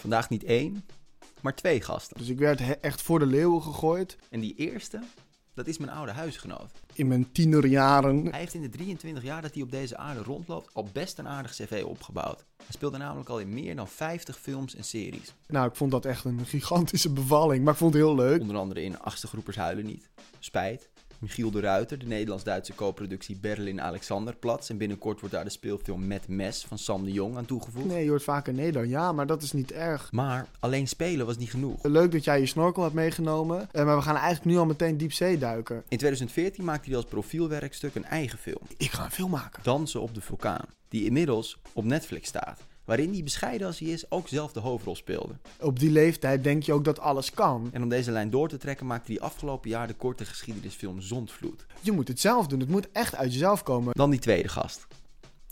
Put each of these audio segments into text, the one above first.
Vandaag niet één, maar twee gasten. Dus ik werd echt voor de leeuwen gegooid. En die eerste, dat is mijn oude huisgenoot. In mijn tienerjaren. Hij heeft in de 23 jaar dat hij op deze aarde rondloopt al best een aardig cv opgebouwd. Hij speelde namelijk al in meer dan 50 films en series. Nou, ik vond dat echt een gigantische bevalling. Maar ik vond het heel leuk. Onder andere in Achtste Groepers Huilen Niet, Spijt, Michiel de Ruiter, de Nederlands-Duitse co-productie Berlin Alexanderplatz. En binnenkort wordt daar de speelfilm Met Mes van Sam de Jong aan toegevoegd. Nee, je hoort vaker nee dan ja, maar dat is niet erg. Maar alleen spelen was niet genoeg. Leuk dat jij je snorkel hebt meegenomen. eh, maar we gaan eigenlijk nu al meteen diepzee duiken. In 2014 maakte hij als profielwerkstuk een eigen film. Ik ga een film maken. Dansen op de vulkaan, die inmiddels op Netflix staat. Waarin hij bescheiden als hij is ook zelf de hoofdrol speelde. Op die leeftijd denk je ook dat alles kan. En om deze lijn door te trekken maakte hij afgelopen jaar de korte geschiedenisfilm Zondvloed. Je moet het zelf doen. Het moet echt uit jezelf komen. Dan die tweede gast.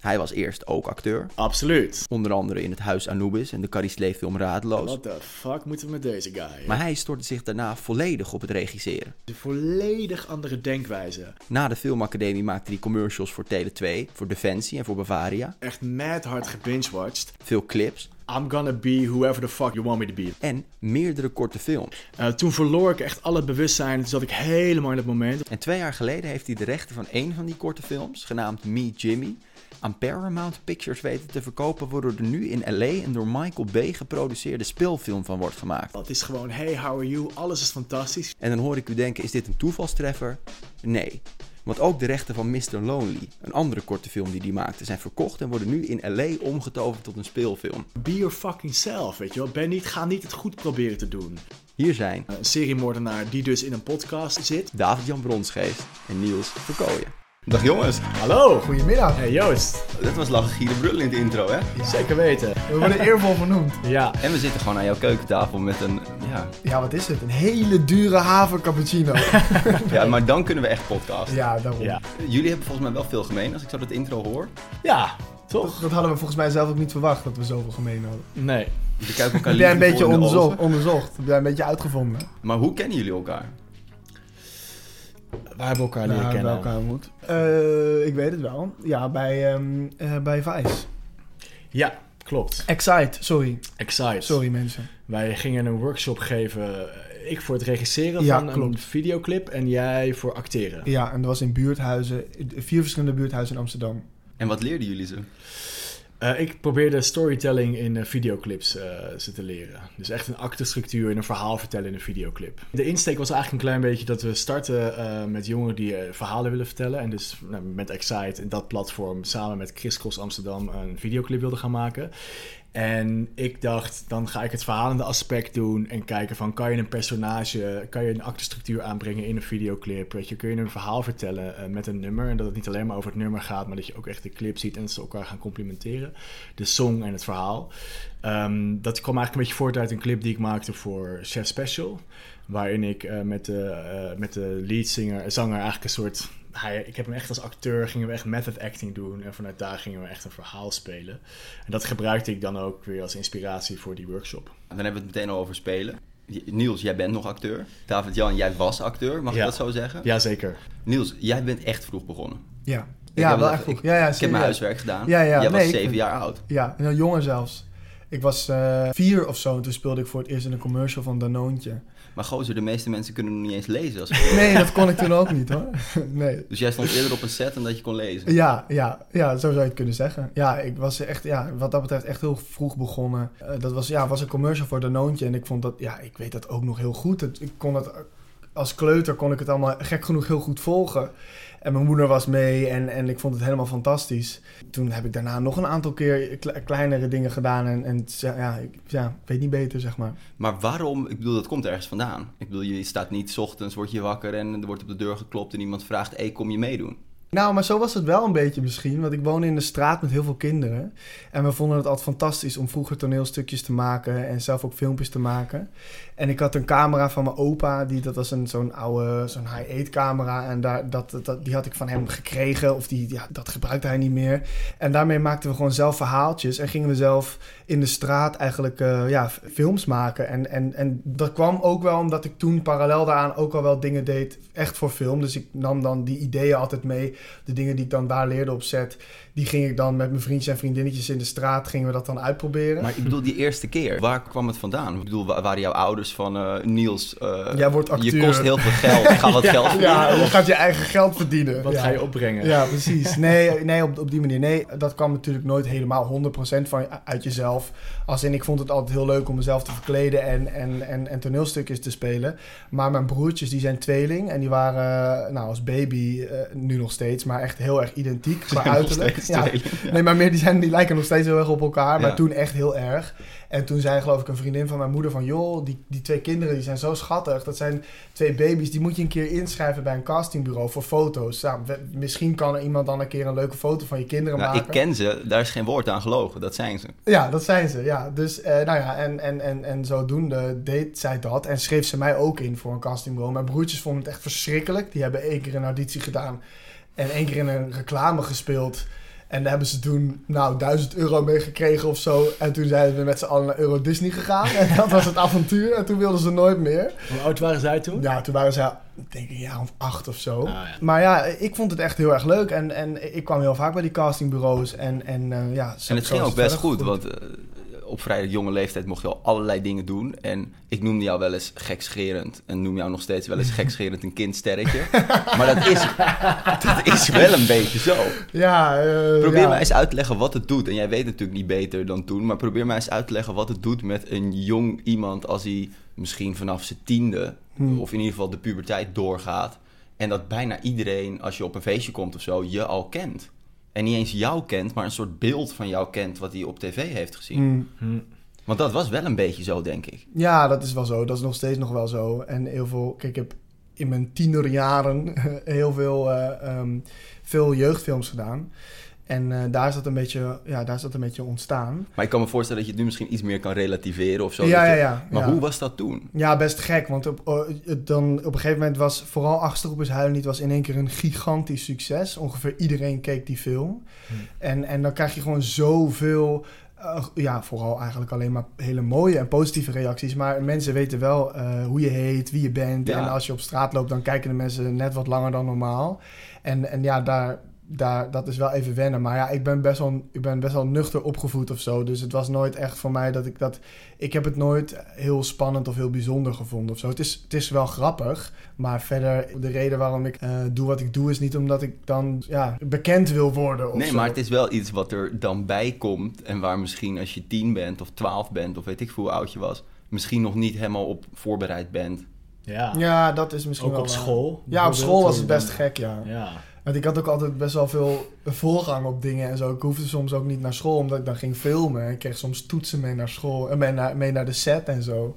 Hij was eerst ook acteur, Absoluut. onder andere in het Huis Anubis en de Caris film Radeloos. What the fuck moeten we met deze guy? Maar hij stortte zich daarna volledig op het regisseren. De volledig andere denkwijze. Na de filmacademie maakte hij commercials voor Tele 2, voor Defensie en voor Bavaria. Echt mad hard gebingewatched. Veel clips I'm gonna be whoever the fuck you want me to be. en meerdere korte films. Eh, toen verloor ik echt al het bewustzijn. Toen zat ik helemaal in het moment. En twee jaar geleden heeft hij de rechten van één van die korte films, genaamd Me Jimmy, aan Paramount Pictures weten te verkopen, waardoor er nu in LA een door Michael Bay geproduceerde speelfilm van wordt gemaakt. Het is gewoon, hey, how are you? Alles is fantastisch. En dan hoor ik u denken, is dit een toevalstreffer? Nee. Want ook de rechten van Mr. Lonely, een andere korte film die hij maakte, zijn verkocht en worden nu in LA omgetoverd tot een speelfilm. Be your fucking self, weet je wel. Ben niet, ga niet het goed proberen te doen. Hier zijn Een seriemoordenaar die dus in een podcast zit. David-Jan Bronsgeest en Niels Verkooyen. Dag jongens, Hallo! Goedemiddag. Hey Joost, dit was lachen, gieren, brullen in de intro hè? zeker weten. We worden eervol genoemd. Ja, En we zitten gewoon aan jouw keukentafel met een, ja, Ja, wat is het? Een hele dure haven cappuccino. ja maar dan kunnen we echt podcasten. ja, daarom. ja. Jullie hebben volgens mij wel veel gemeen als ik zo dat intro hoor. Ja, Dat, toch? dat hadden we volgens mij zelf ook niet verwacht, dat we zoveel gemeen hadden. Nee. We kijken elkaar Heb jij een beetje de onderzocht, onderzocht? Heb jij een beetje uitgevonden? Maar hoe kennen jullie elkaar? Wij hebben elkaar leren bij kennen. elkaar ontmoet. Eh, ik weet het wel. Ja, bij, ehm eh, bij Vice. Ja, klopt. Excite, sorry. Excite. Sorry mensen. Wij gingen een workshop geven. eh, Ik voor het regisseren Ja, van een videoclip en jij voor acteren. Ja, en dat was in buurthuizen, vier verschillende buurthuizen in Amsterdam. En wat leerden jullie ze? Eh, ik probeerde storytelling in eh, videoclips eh, te leren. Dus echt een actestructuur en een verhaal vertellen in een videoclip. De insteek was eigenlijk een klein beetje dat we starten met jongeren die verhalen willen vertellen. En dus nou, met Excite en dat platform samen met Chris Cross Amsterdam een videoclip wilden gaan maken. En ik dacht, dan ga ik het verhalende aspect doen en kijken van kan je een personage, kan je een actestructuur aanbrengen in een videoclip? Je, kun je een verhaal vertellen eh, met een nummer en dat het niet alleen maar over het nummer gaat, maar dat je ook echt de clip ziet en ze elkaar gaan complementeren. De song en het verhaal. Ehm, dat kwam eigenlijk een beetje voort uit een clip die ik maakte voor Chef Special. Waarin ik eh, met, de, eh, met de leadzanger zanger eigenlijk een soort... Hij, ik heb hem echt als acteur, gingen we echt method acting doen. En vanuit daar gingen we echt een verhaal spelen. En dat gebruikte ik dan ook weer als inspiratie voor die workshop. Dan hebben we het meteen al over spelen. Niels, jij bent nog acteur. David-Jan, jij was acteur, mag Ja. ik dat zo zeggen? Jazeker. Niels, jij bent echt vroeg begonnen. Ja, Ik ja wel echt goed. ik- Ja, ja, Ik heb mijn huiswerk gedaan. Ja, ja, jij nee, was zeven jaar oud. Ja, heel jonger zelfs. Ik was eh, vier of zo en toen speelde ik voor het eerst in een commercial van Danoontje. Maar gozer, de meeste mensen kunnen nog niet eens lezen. Als... Nee, dat kon ik toen ook niet hoor. Nee. dus jij stond eerder op een set dan dat je kon lezen. Ja, ja, ja, zo zou je het kunnen zeggen. Ja, ik was echt, ja, wat dat betreft echt heel vroeg begonnen. Eh, dat was, ja, was een commercial voor Danoontje en ik vond dat, ja, ik weet dat ook nog heel goed. Het, ik kon het, als kleuter kon ik het allemaal gek genoeg heel goed volgen. En mijn moeder was mee en, en ik vond het helemaal fantastisch. Toen heb ik daarna nog een aantal keer kle- kleinere dingen gedaan en, en ja, ik, ja, weet niet beter, zeg maar. Maar waarom? Ik bedoel, dat komt ergens vandaan. Ik bedoel, je staat niet ochtends, word je wakker en er wordt op de deur geklopt en iemand vraagt, hé, kom je meedoen? Nou, maar zo was het wel een beetje misschien. Want ik woonde in de straat met heel veel kinderen. En we vonden het altijd fantastisch om vroeger toneelstukjes te maken. En zelf ook filmpjes te maken. En ik had een camera van mijn opa. Die, dat was een, zo'n oude, zo'n high-8 camera. En daar, dat, die had ik van hem gekregen. Of die, ja, dat gebruikte hij niet meer. En daarmee maakten we gewoon zelf verhaaltjes. En gingen we zelf in de straat eigenlijk eh, ja, films maken. En, en, en dat kwam ook wel omdat ik toen parallel daaraan ook al wel dingen deed. Echt voor film. Dus ik nam dan die ideeën altijd mee de dingen die ik dan daar leerde op set, die ging ik dan met mijn vriendjes en vriendinnetjes in de straat, gingen we dat dan uitproberen. Maar ik bedoel, die eerste keer, waar kwam het vandaan? Ik bedoel, wa- waren jouw ouders van eh, Niels, eh, Jij wordt acteur. je kost heel veel geld, ga wat geld verdienen? ja, je gaat je eigen geld verdienen. Wat ja. ga je opbrengen? Ja, precies. Nee, nee op, op die manier. Nee, dat kwam natuurlijk nooit helemaal 100% van, uit jezelf. Als in, ik vond het altijd heel leuk om mezelf te verkleden en, en, en, en toneelstukjes te spelen. Maar mijn broertjes, die zijn tweeling. En die waren, eh, nou, als baby, eh, nu nog steeds, maar echt heel erg identiek qua uiterlijk. Ja. Nee, maar meer, die, zijn, die lijken nog steeds heel erg op elkaar. Maar toen echt heel erg. En toen zei geloof ik een vriendin van mijn moeder van... joh, die, die twee kinderen die zijn zo schattig. Dat zijn twee baby's, die moet je een keer inschrijven bij een castingbureau voor foto's. Nou, we- misschien kan er iemand dan een keer een leuke foto van je kinderen Nou, maken. ik ken ze, daar is geen woord aan gelogen, dat zijn ze. Ja, dat zijn ze, ja. Dus, eh, nou ja, en, en, en, en zodoende deed zij dat. En schreef ze mij ook in voor een castingbureau. Mijn broertjes vonden het echt verschrikkelijk. Die hebben één keer een auditie gedaan. En één keer in een reclame gespeeld. En daar hebben ze toen, nou, 1000 euro mee gekregen of zo. En toen zijn we met z'n allen naar Euro Disney gegaan. En dat was het avontuur. En toen wilden ze nooit meer. Hoe oud waren zij toen? Ja, toen waren ze, ik denk een jaar of acht of zo. Ah, ja. Maar ja, ik vond het echt heel erg leuk. En, en ik kwam heel vaak bij die castingbureaus. En, en eh, ja, En het ging ook best goed, want eh, op vrij jonge leeftijd mocht je al allerlei dingen doen. En ik noemde jou wel eens gekscherend en noem jou nog steeds wel eens gekscherend een kindsterretje. maar dat is, dat is wel een beetje zo. Ja, eh, Probeer ja. mij eens uit te leggen wat het doet. En jij weet natuurlijk niet beter dan toen, maar probeer mij eens uit te leggen wat het doet met een jong iemand als hij misschien vanaf zijn tiende, Hmm. of in ieder geval de puberteit doorgaat. En dat bijna iedereen, als je op een feestje komt of zo, je al kent. En niet eens jou kent, maar een soort beeld van jou kent wat hij op tv heeft gezien. Mm. Hm. Want dat was wel een beetje zo, denk ik. Ja, dat is wel zo. Dat is nog steeds nog wel zo. En heel veel... Kijk, ik heb in mijn tienerjaren heel veel, eh, ehm, veel jeugdfilms gedaan. En eh, daar is dat een beetje, ja, daar is dat een beetje ontstaan. Maar ik kan me voorstellen dat je het nu misschien iets meer kan relativeren of zo. ja, ja, je- ja. Maar ja. hoe was dat toen? Ja, best gek. Want op, oh, dan, op een gegeven moment was vooral Achterop is Huilen niet... was in één keer een gigantisch succes. Ongeveer iedereen keek die film. Hm. En, en dan krijg je gewoon zoveel... eh, ja, vooral eigenlijk alleen maar hele mooie en positieve reacties. Maar mensen weten wel eh, hoe je heet, wie je bent. Ja. En als je op straat loopt, dan kijken de mensen net wat langer dan normaal. En, en ja, daar, daar, dat is wel even wennen. Maar ja, ik ben, best wel, ik ben best wel nuchter opgevoed of zo. Dus het was nooit echt voor mij dat ik dat... Ik heb het nooit heel spannend of heel bijzonder gevonden of zo. Het is, het is wel grappig. Maar verder, de reden waarom ik eh, doe wat ik doe... is niet omdat ik dan ja, bekend wil worden of Nee, zo. maar het is wel iets wat er dan bij komt. En waar misschien als je tien bent of twaalf bent of weet ik veel hoe oud je was... misschien nog niet helemaal op voorbereid bent. Ja. Ja, dat is misschien Ook wel... op waar. school. Ja, op school was het best gek, ja. Ja. Want ik had ook altijd best wel veel voorgang op dingen en zo. Ik hoefde soms ook niet naar school, omdat ik dan ging filmen. Ik kreeg soms toetsen mee naar school, en mee naar, mee naar de set en zo.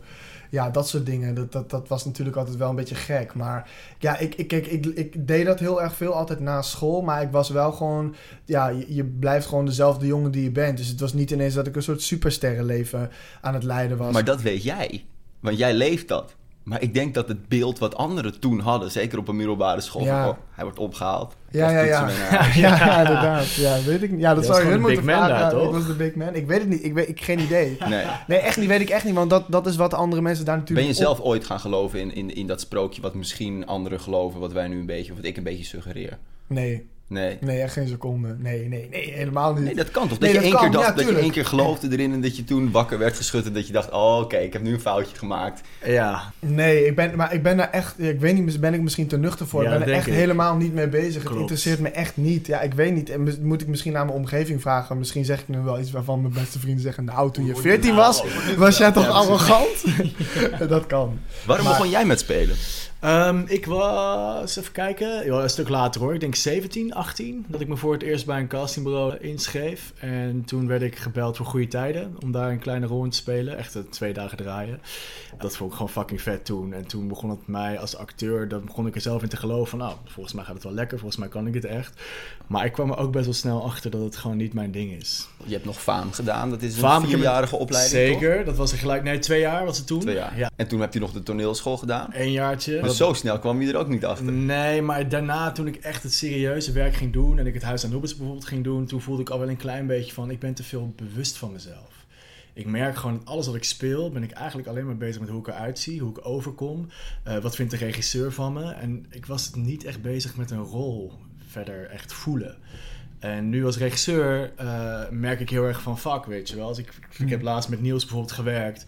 Ja, dat soort dingen. Dat, dat, dat was natuurlijk altijd wel een beetje gek. Maar ja, ik, ik, kijk, ik, ik deed dat heel erg veel altijd na school. Maar ik was wel gewoon... Ja, je, je blijft gewoon dezelfde jongen die je bent. Dus het was niet ineens dat ik een soort supersterrenleven aan het leiden was. Maar dat weet jij. Want jij leeft dat. Maar ik denk dat het beeld wat anderen toen hadden... zeker op een middelbare school... Ja. van, oh, hij wordt opgehaald. Ja, ja, ja. ja, ja, inderdaad. Ja, weet ik niet. Ja, dat zou was je hun moeten big man vragen. daar, toch? Ik was de big man. Ik weet het niet. Ik weet ik, geen idee. Nee. Nee, echt niet. Weet ik echt niet. Want dat, dat is wat andere mensen daar Ben natuurlijk... je zelf ooit gaan geloven in, in, in dat sprookje... wat misschien anderen geloven, wat wij nu een beetje... of wat ik een beetje suggereer? Nee, Nee. nee, echt geen seconde. Nee, nee, nee, helemaal niet. Nee, dat kan toch? Dat, Nee, je, dat één kan, keer dacht, ja, dat je één keer geloofde erin en dat je toen wakker werd geschud en dat je dacht, oh oké, ik heb nu een foutje gemaakt. Ja. Nee, ik ben, maar ik ben daar echt... Ik weet niet, ben ik misschien te nuchter voor. Ja, ik ben er denk echt ik. helemaal niet mee bezig. Het interesseert me echt niet. Ja, ik weet niet. En moet ik misschien naar mijn omgeving vragen. Misschien zeg ik nu wel iets waarvan mijn beste vrienden zeggen... Nou, toen je 14 was, was jij toch Ja, arrogant? dat kan. Waarom Maar- begon jij met spelen? Ehm, ik was, even kijken, ja, een stuk later hoor. Ik denk 17, 18, dat ik me voor het eerst bij een castingbureau inschreef. En toen werd ik gebeld voor goede tijden, om daar een kleine rol in te spelen. Echt eh, twee dagen draaien. Dat vond ik gewoon fucking vet toen. En toen begon het mij als acteur, dan begon ik er zelf in te geloven van... Nou, volgens mij gaat het wel lekker, volgens mij kan ik het echt. Maar ik kwam er ook best wel snel achter dat het gewoon niet mijn ding is. Je hebt nog faam gedaan, dat is een Faam, vierjarige opleiding toch? Zeker, dat was er gelijk, nee, twee jaar was het toen. Twee jaar. Ja, En toen heb je nog de toneelschool gedaan. één jaartje. Maar zo snel kwam je er ook niet achter. Nee, maar daarna toen ik echt het serieuze werk ging doen en ik het Huis aan Noebers bijvoorbeeld ging doen, toen voelde ik al wel een klein beetje van ik ben te veel bewust van mezelf. Ik merk gewoon dat alles wat ik speel, ben ik eigenlijk alleen maar bezig met hoe ik eruit zie, hoe ik overkom, eh, wat vindt de regisseur van me. En ik was niet echt bezig met een rol verder echt voelen. En nu als regisseur eh, merk ik heel erg van fuck, weet je wel. Als ik, ik Hmm. heb laatst met Niels bijvoorbeeld gewerkt.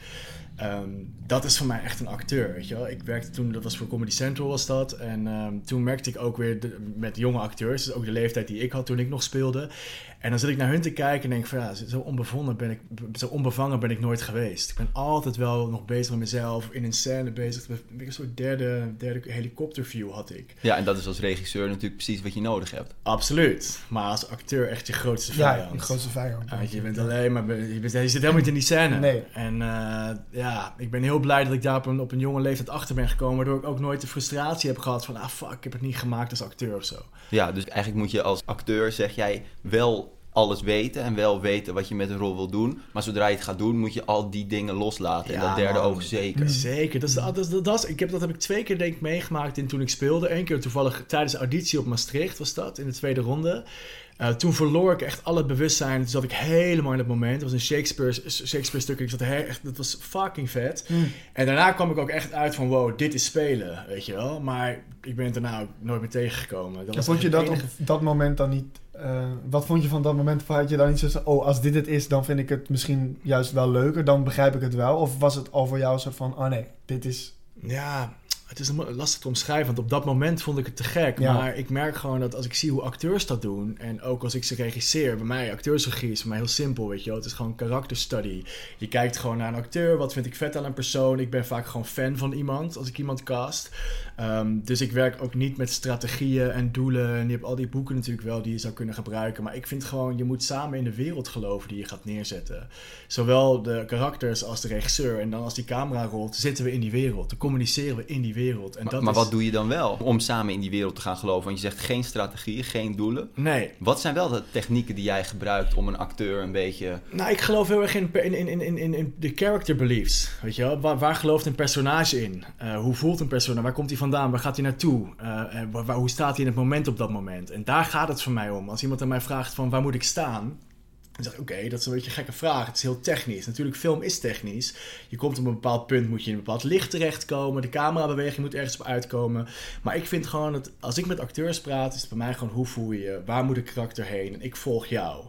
Ehm, dat is voor mij echt een acteur, weet je wel. Ik werkte toen, dat was voor Comedy Central was dat. En ehm, toen merkte ik ook weer de- met jonge acteurs, dus ook de leeftijd die ik had toen ik nog speelde. En dan zit ik naar hun te kijken en denk van ja, zo onbevonden ben ik, zo onbevangen ben ik nooit geweest. Ik ben altijd wel nog bezig met mezelf, in een scène bezig. Een soort derde, derde helikopterview had ik. Ja, en dat is als regisseur natuurlijk precies wat je nodig hebt. Absoluut. Maar als acteur echt je grootste Ja, vijand. de grootste vijand. Ja, want je bent alleen maar, je, bent, je zit helemaal niet in die scène. Nee. En eh, ja, ik ben heel blij dat ik daar op een, op een jonge leeftijd achter ben gekomen. Waardoor ik ook nooit de frustratie heb gehad van, ah fuck, ik heb het niet gemaakt als acteur of zo. Ja, dus eigenlijk moet je als acteur, zeg jij, wel alles weten en wel weten wat je met een rol wil doen. Maar zodra je het gaat doen, moet je al die dingen loslaten. en dat derde man. oog zeker. Zeker. Dat, is, dat, is- dat, is- ik heb, dat heb ik twee keer denk ik meegemaakt in, toen ik speelde. Eén keer toevallig tijdens de auditie op Maastricht was dat, in de tweede ronde. Eh, toen verloor ik echt al het bewustzijn. Toen zat ik helemaal in het moment. Het was een Shakespeare, Shakespeare stuk. Ik zat er echt, dat was fucking vet. Hmm. En daarna kwam ik ook echt uit van wow, dit is spelen, weet je wel. Maar ik ben het daarna ook nooit meer tegengekomen. Dat En was vond je dat op dat moment dan niet... eh, wat vond je van dat moment? Had je dan niet zo oh, als dit het is, dan vind ik het misschien juist wel leuker. Dan begrijp ik het wel. Of was het al voor jou een soort van, oh nee, dit is... Ja, het is lastig te omschrijven, want op dat moment vond ik het te gek. Ja. Maar ik merk gewoon dat als ik zie hoe acteurs dat doen, en ook als ik ze regisseer, bij mij acteursregie is voor mij heel simpel, weet je wel. Het is gewoon karakterstudy. Je kijkt gewoon naar een acteur, wat vind ik vet aan een persoon. Ik ben vaak gewoon fan van iemand, als ik iemand cast. Ehm, dus ik werk ook niet met strategieën en doelen. En je hebt al die boeken natuurlijk wel die je zou kunnen gebruiken. Maar ik vind gewoon, je moet samen in de wereld geloven die je gaat neerzetten. Zowel de karakters als de regisseur. En dan als die camera rolt, zitten we in die wereld. Dan communiceren we in die wereld. En Maar, dat maar is... wat doe je dan wel om samen in die wereld te gaan geloven? Want je zegt geen strategieën, geen doelen. Nee. Wat zijn wel de technieken die jij gebruikt om een acteur een beetje... Nou, ik geloof heel erg in, in, in, in, in, in de character beliefs. Weet je wel? Waar, waar gelooft een personage in? Eh, hoe voelt een personage? Waar komt hij vandaan? Waar gaat hij naartoe? Eh, waar- hoe staat hij in het moment op dat moment? En daar gaat het voor mij om. Als iemand aan mij vraagt van waar moet ik staan? Dan zeg oké, dat is een beetje een gekke vraag. Het is heel technisch. Natuurlijk, film is technisch. Je komt op een bepaald punt, moet je in een bepaald licht terechtkomen. De camerabeweging moet ergens op uitkomen. Maar ik vind gewoon dat als ik met acteurs praat, is het bij mij gewoon hoe voel je je? Waar moet een karakter heen? En ik volg jou.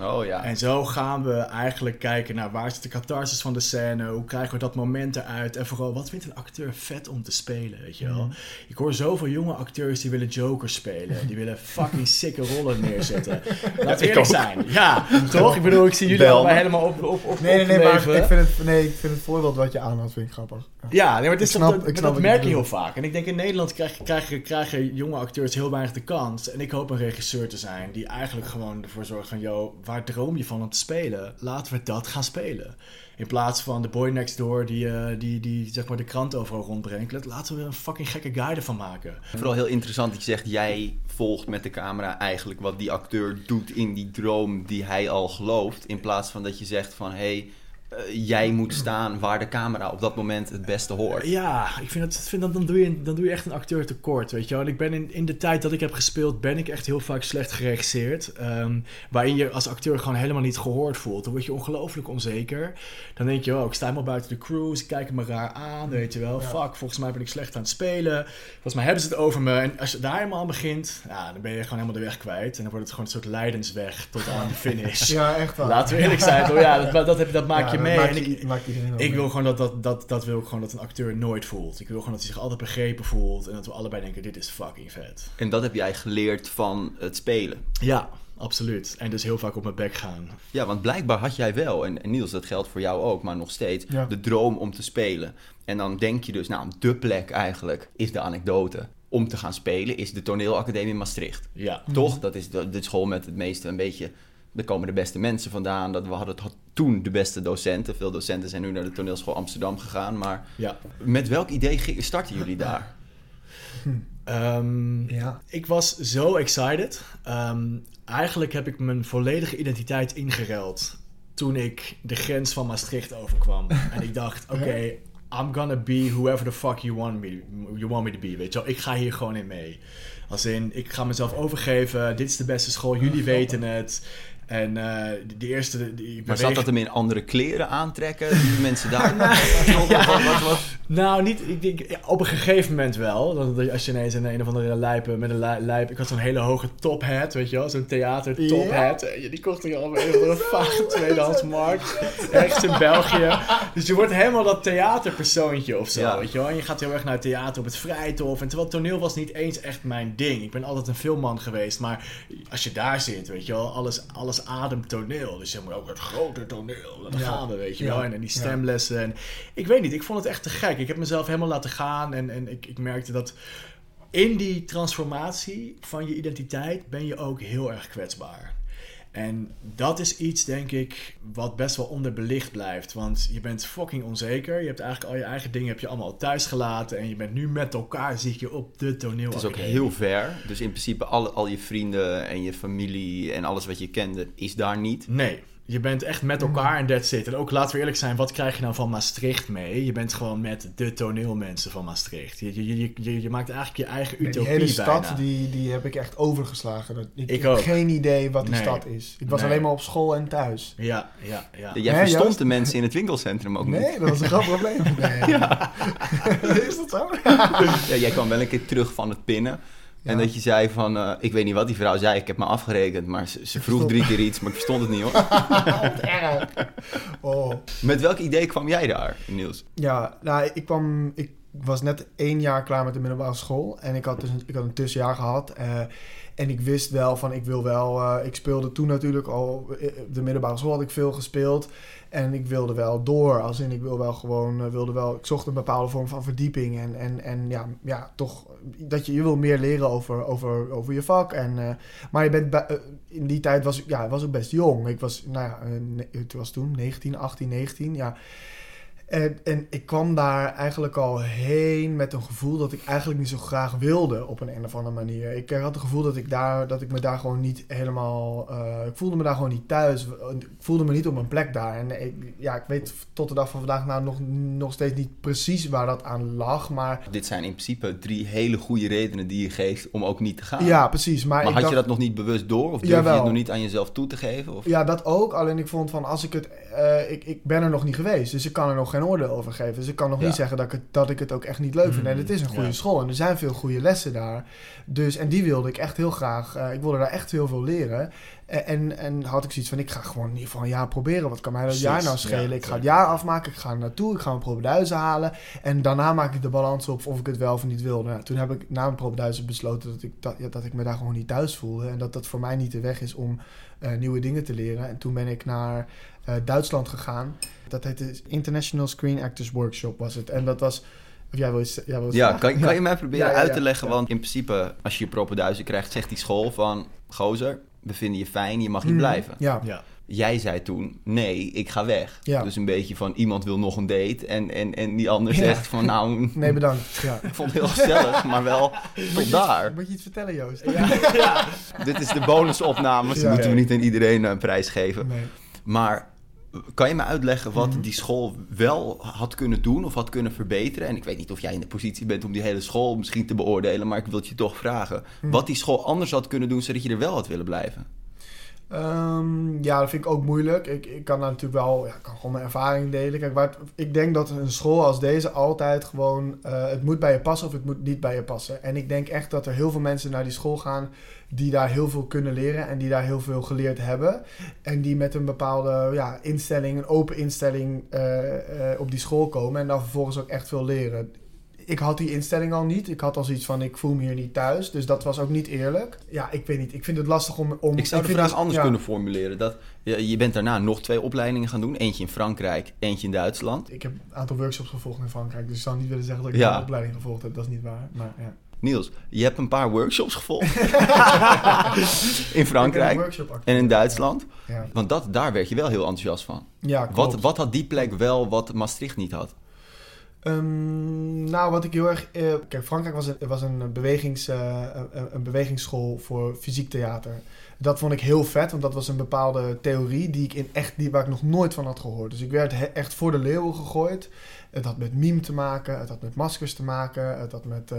Oh ja. En zo gaan we eigenlijk kijken naar waar zit de catharsis van de scène, hoe krijgen we dat moment eruit en vooral wat vindt een acteur vet om te spelen, weet je wel. Mhm. Ik hoor zoveel jonge acteurs die willen Joker spelen, die willen fucking sikke rollen neerzetten. We Ik eerlijk ook. zijn. Ja, toch? Ik bedoel, ik zie jullie allemaal helemaal op, op, op Nee, nee, nee, maar ik vind, het, nee, ik vind het voorbeeld wat je aanhaalt, vind ik grappig. Ja. Ja, nee, maar het is Ik toch- snap- dat, ik snap dat merk je heel vaak. En ik denk in Nederland krijgen, krijgen, krijgen jonge acteurs heel weinig de kans. En ik hoop een regisseur te zijn die eigenlijk gewoon ervoor zorgt van... ...joh, waar droom je van om te spelen? Laten we dat gaan spelen. In plaats van de boy next door die, eh, die, die zeg maar de krant overal rondbrengt. Let- Laten we een fucking gekke guy ervan maken. Vooral heel interessant dat je zegt, jij volgt met de camera eigenlijk wat die acteur doet in die droom die hij al gelooft. In plaats van dat je zegt van, hé, hey, eh, jij moet staan waar de camera op dat moment het beste hoort. Ja, ik vind dat, vind dat dan, doe je, dan doe je echt een acteur tekort, weet je wel. En ik ben in, in de tijd dat ik heb gespeeld, ben ik echt heel vaak slecht geregisseerd. Ehm, waarin je als acteur gewoon helemaal niet gehoord voelt. Dan word je ongelooflijk onzeker. Dan denk je, oh, ik sta helemaal buiten de crew, ze kijken me raar aan, weet je wel. Ja. Fuck, volgens mij ben ik slecht aan het spelen. Volgens mij hebben ze het over me. En als je daar helemaal aan begint, ja, dan ben je gewoon helemaal de weg kwijt. En dan wordt het gewoon een soort leidensweg tot aan de finish. Ja, echt wel. Laten we eerlijk zijn? Ja, dat, dat, heb- dat maak Ja, je dat mee. maakt en je- ik, maakt iedereen wel ik mee. wil gewoon dat, dat, dat, dat wil ik gewoon dat een acteur nooit voelt. Ik wil gewoon dat hij zich altijd begrepen voelt. En dat we allebei denken, dit is fucking vet. En dat heb jij geleerd van het spelen. Ja, absoluut. En dus heel vaak op mijn bek gaan. Ja, want blijkbaar had jij wel, en, en Niels, dat geldt voor jou ook, maar nog steeds, Ja. de droom om te spelen. En dan denk je dus, nou, de plek eigenlijk is de anekdote om te gaan spelen, is de toneelacademie Maastricht. Ja. Toch? Dat is de, de school met het meeste een beetje. Er komen de beste mensen vandaan. Dat we hadden toen de beste docenten. Veel docenten zijn nu naar de toneelschool Amsterdam gegaan. Maar Ja. met welk idee starten jullie daar? Ehm, Ja. Ik was zo excited. Ehm, eigenlijk heb ik mijn volledige identiteit ingeruild toen ik de grens van Maastricht overkwam. en ik dacht, oké, I'm gonna be whoever the fuck you want, me, you want me to be. Weet je wel, ik ga hier gewoon in mee. Als in, ik ga mezelf overgeven. Dit is de beste school, jullie weten het. En de, de eerste... die Maar zat dat hem in andere kleren aantrekken? Die mensen daar... Wat- wat- wat- wat- Nou, niet, ik denk, op een gegeven moment wel. Dat, als je ineens een, een of andere lijp met een li- lijp... Ik had zo'n hele hoge top hat, weet je wel? Zo'n theater top hat. Die kocht ik al bij een of andere vage tweedehandsmarkt. Ergens in België. Dus je wordt helemaal dat theaterpersoontje of zo, Ja. weet je wel? En je gaat heel erg naar het theater op het Vrijthof. En terwijl toneel was niet eens echt mijn ding. Ik ben altijd een filmman geweest. Maar als je daar zit, weet je wel... Alles, alles ademt toneel. Dus moet ook het grote toneel. Dan Ja. gaan we, weet je wel? En, en die stemlessen. En ik weet niet, ik vond het echt te gek. Ik heb mezelf helemaal laten gaan en, en ik, ik merkte dat in die transformatie van je identiteit ben je ook heel erg kwetsbaar. En dat is iets, denk ik, wat best wel onderbelicht blijft. Want je bent fucking onzeker. Je hebt eigenlijk al je eigen dingen heb je allemaal thuis gelaten. En je bent nu met elkaar, zie ik je op de toneel. Het is ook heel ver. Dus in principe al, al je vrienden en je familie en alles wat je kende is daar niet. Nee, je bent echt met elkaar en that's it. En ook, laten we eerlijk zijn, wat krijg je nou van Maastricht mee? Je bent gewoon met de toneelmensen van Maastricht. Je, je, je, je, je maakt eigenlijk je eigen Die utopie hele stad, bijna. die, die heb ik echt overgeslagen. Dat- Ik, Ik heb ook. geen idee wat die Nee. stad is. Ik was Nee. alleen maar op school en thuis. Ja, ja, ja. Jij verstond de mensen in het winkelcentrum ook niet. Nee, dat was een groot probleem. Nee. is dat zo? Ja, jij kwam wel een keer terug van het pinnen. En dat je zei van, eh, ik weet niet wat die vrouw zei, ik heb me afgerekend. Maar ze, ze vroeg drie keer iets, maar ik verstond het niet hoor. Wat erg. Oh. Met welk idee kwam jij daar, Niels? Ja, nou, ik kwam... Ik was net één jaar klaar met de middelbare school. En ik had, dus ik had een tussenjaar gehad. eh, en ik wist wel van, ik wil wel... eh, ik speelde toen natuurlijk al... eh, de middelbare school had ik veel gespeeld. En ik wilde wel door. Als in, ik wil wel gewoon... wilde wel, ik zocht een bepaalde vorm van verdieping. En, en, en ja, ja, toch... Dat je, je wil meer leren over, over, over je vak. En, maar je bent... in die tijd was ik, ja, was ik best jong. Ik was, nou ja, het was toen 19, 18, 19. Ja. En, en ik kwam daar eigenlijk al heen met een gevoel dat ik eigenlijk niet zo graag wilde op een, een of andere manier. Ik had het gevoel dat ik, daar, dat ik me daar gewoon niet helemaal. eh, ik voelde me daar gewoon niet thuis. Ik voelde me niet op mijn plek daar. En ik, ja, ik weet tot de dag van vandaag nou nog, nog steeds niet precies waar dat aan lag. Maar Dit zijn in principe drie hele goede redenen die je geeft om ook niet te gaan. ja, precies. Maar, had dacht, je dat nog niet bewust door? Of durf je het nog niet aan jezelf toe te geven? Of? Ja, dat ook. Alleen ik vond van als ik het. eh, ik, ik ben er nog niet geweest. Dus ik kan er nog geen oordeel over geven. Dus ik kan nog Ja. niet zeggen dat ik, het, dat ik het ook echt niet leuk vind. Mm, En het is een goede ja. school. En er zijn veel goede lessen daar. Dus, en die wilde ik echt heel graag. eh, ik wilde daar echt heel veel leren. En, en, en had ik zoiets van: ik ga gewoon in ieder geval een jaar proberen. Wat kan mij dat Precies, jaar nou schelen? ja, ik ga het jaar afmaken. Ik ga er naartoe. Ik ga mijn propenduizen halen. En daarna maak ik de balans op of ik het wel of niet wil. Nou, toen heb ik na mijn propenduizen besloten dat ik, dat, ja, dat ik me daar gewoon niet thuis voelde. En dat dat voor mij niet de weg is om eh, nieuwe dingen te leren. En toen ben ik naar eh, Duitsland gegaan. Dat heette International Screen Actors Workshop was het. En dat was... Of jij wil iets, jij wil iets Ja, kan, kan je mij proberen Ja, ja, uit te leggen? Ja. Want in principe, als je je propenduizen krijgt, zegt die school van... Gozer, we vinden je fijn, je mag hier Mhm. blijven. Ja, Ja. Jij zei toen, nee, ik ga weg. Ja. Dus een beetje van, iemand wil nog een date. En, en, en die ander Ja. zegt van, nou, nee bedankt. Ja. ik vond het heel gezellig, maar wel tot daar. Moet je iets vertellen Joost? Dit is de bonusopname, dus Ja. moeten we niet aan iedereen een prijs geven. Nee. Maar kan je me uitleggen wat Mhm. die school wel had kunnen doen of had kunnen verbeteren? En ik weet niet of jij in de positie bent om die hele school misschien te beoordelen, maar ik wil het je toch vragen. Mhm. Wat die school anders had kunnen doen zodat je er wel had willen blijven? Ehm, ja, dat vind ik ook moeilijk. Ik, ik kan daar natuurlijk wel, ja, kan gewoon mijn ervaring delen. Kijk, ik denk dat een school als deze altijd gewoon, eh, het moet bij je passen of het moet niet bij je passen. En ik denk echt dat er heel veel mensen naar die school gaan die daar heel veel kunnen leren en die daar heel veel geleerd hebben. En die met een bepaalde ja, instelling, een open instelling eh, eh, op die school komen en dan vervolgens ook echt veel leren. Ik had die instelling al niet. Ik had al zoiets van, ik voel me hier niet thuis. Dus dat was ook niet eerlijk. Ja, ik weet niet. Ik vind het lastig om... om Ik zou de vind vraag het- anders ja. kunnen formuleren. Dat, je, je bent daarna nog twee opleidingen gaan doen. Eentje in Frankrijk, eentje in Duitsland. Ik heb een aantal workshops gevolgd in Frankrijk. Dus ik zou niet willen zeggen dat ik Ja. een opleiding gevolgd heb. Dat is niet waar. Maar ja. Niels, je hebt een paar workshops gevolgd in Ik Frankrijk en in Duitsland. Ja, Want dat, daar werd je wel heel enthousiast van. ja klopt. Wat, wat had die plek wel wat Maastricht niet had? Ehm, nou, wat ik heel erg... eh, kijk, Frankrijk was een, was een, bewegings, eh, een, bewegingsschool voor fysiek theater. Dat vond ik heel vet, want dat was een bepaalde theorie die ik in echt, die, waar ik nog nooit van had gehoord. Dus ik werd echt voor de leeuwen gegooid. Het had met mime te maken, het had met maskers te maken, het had met eh,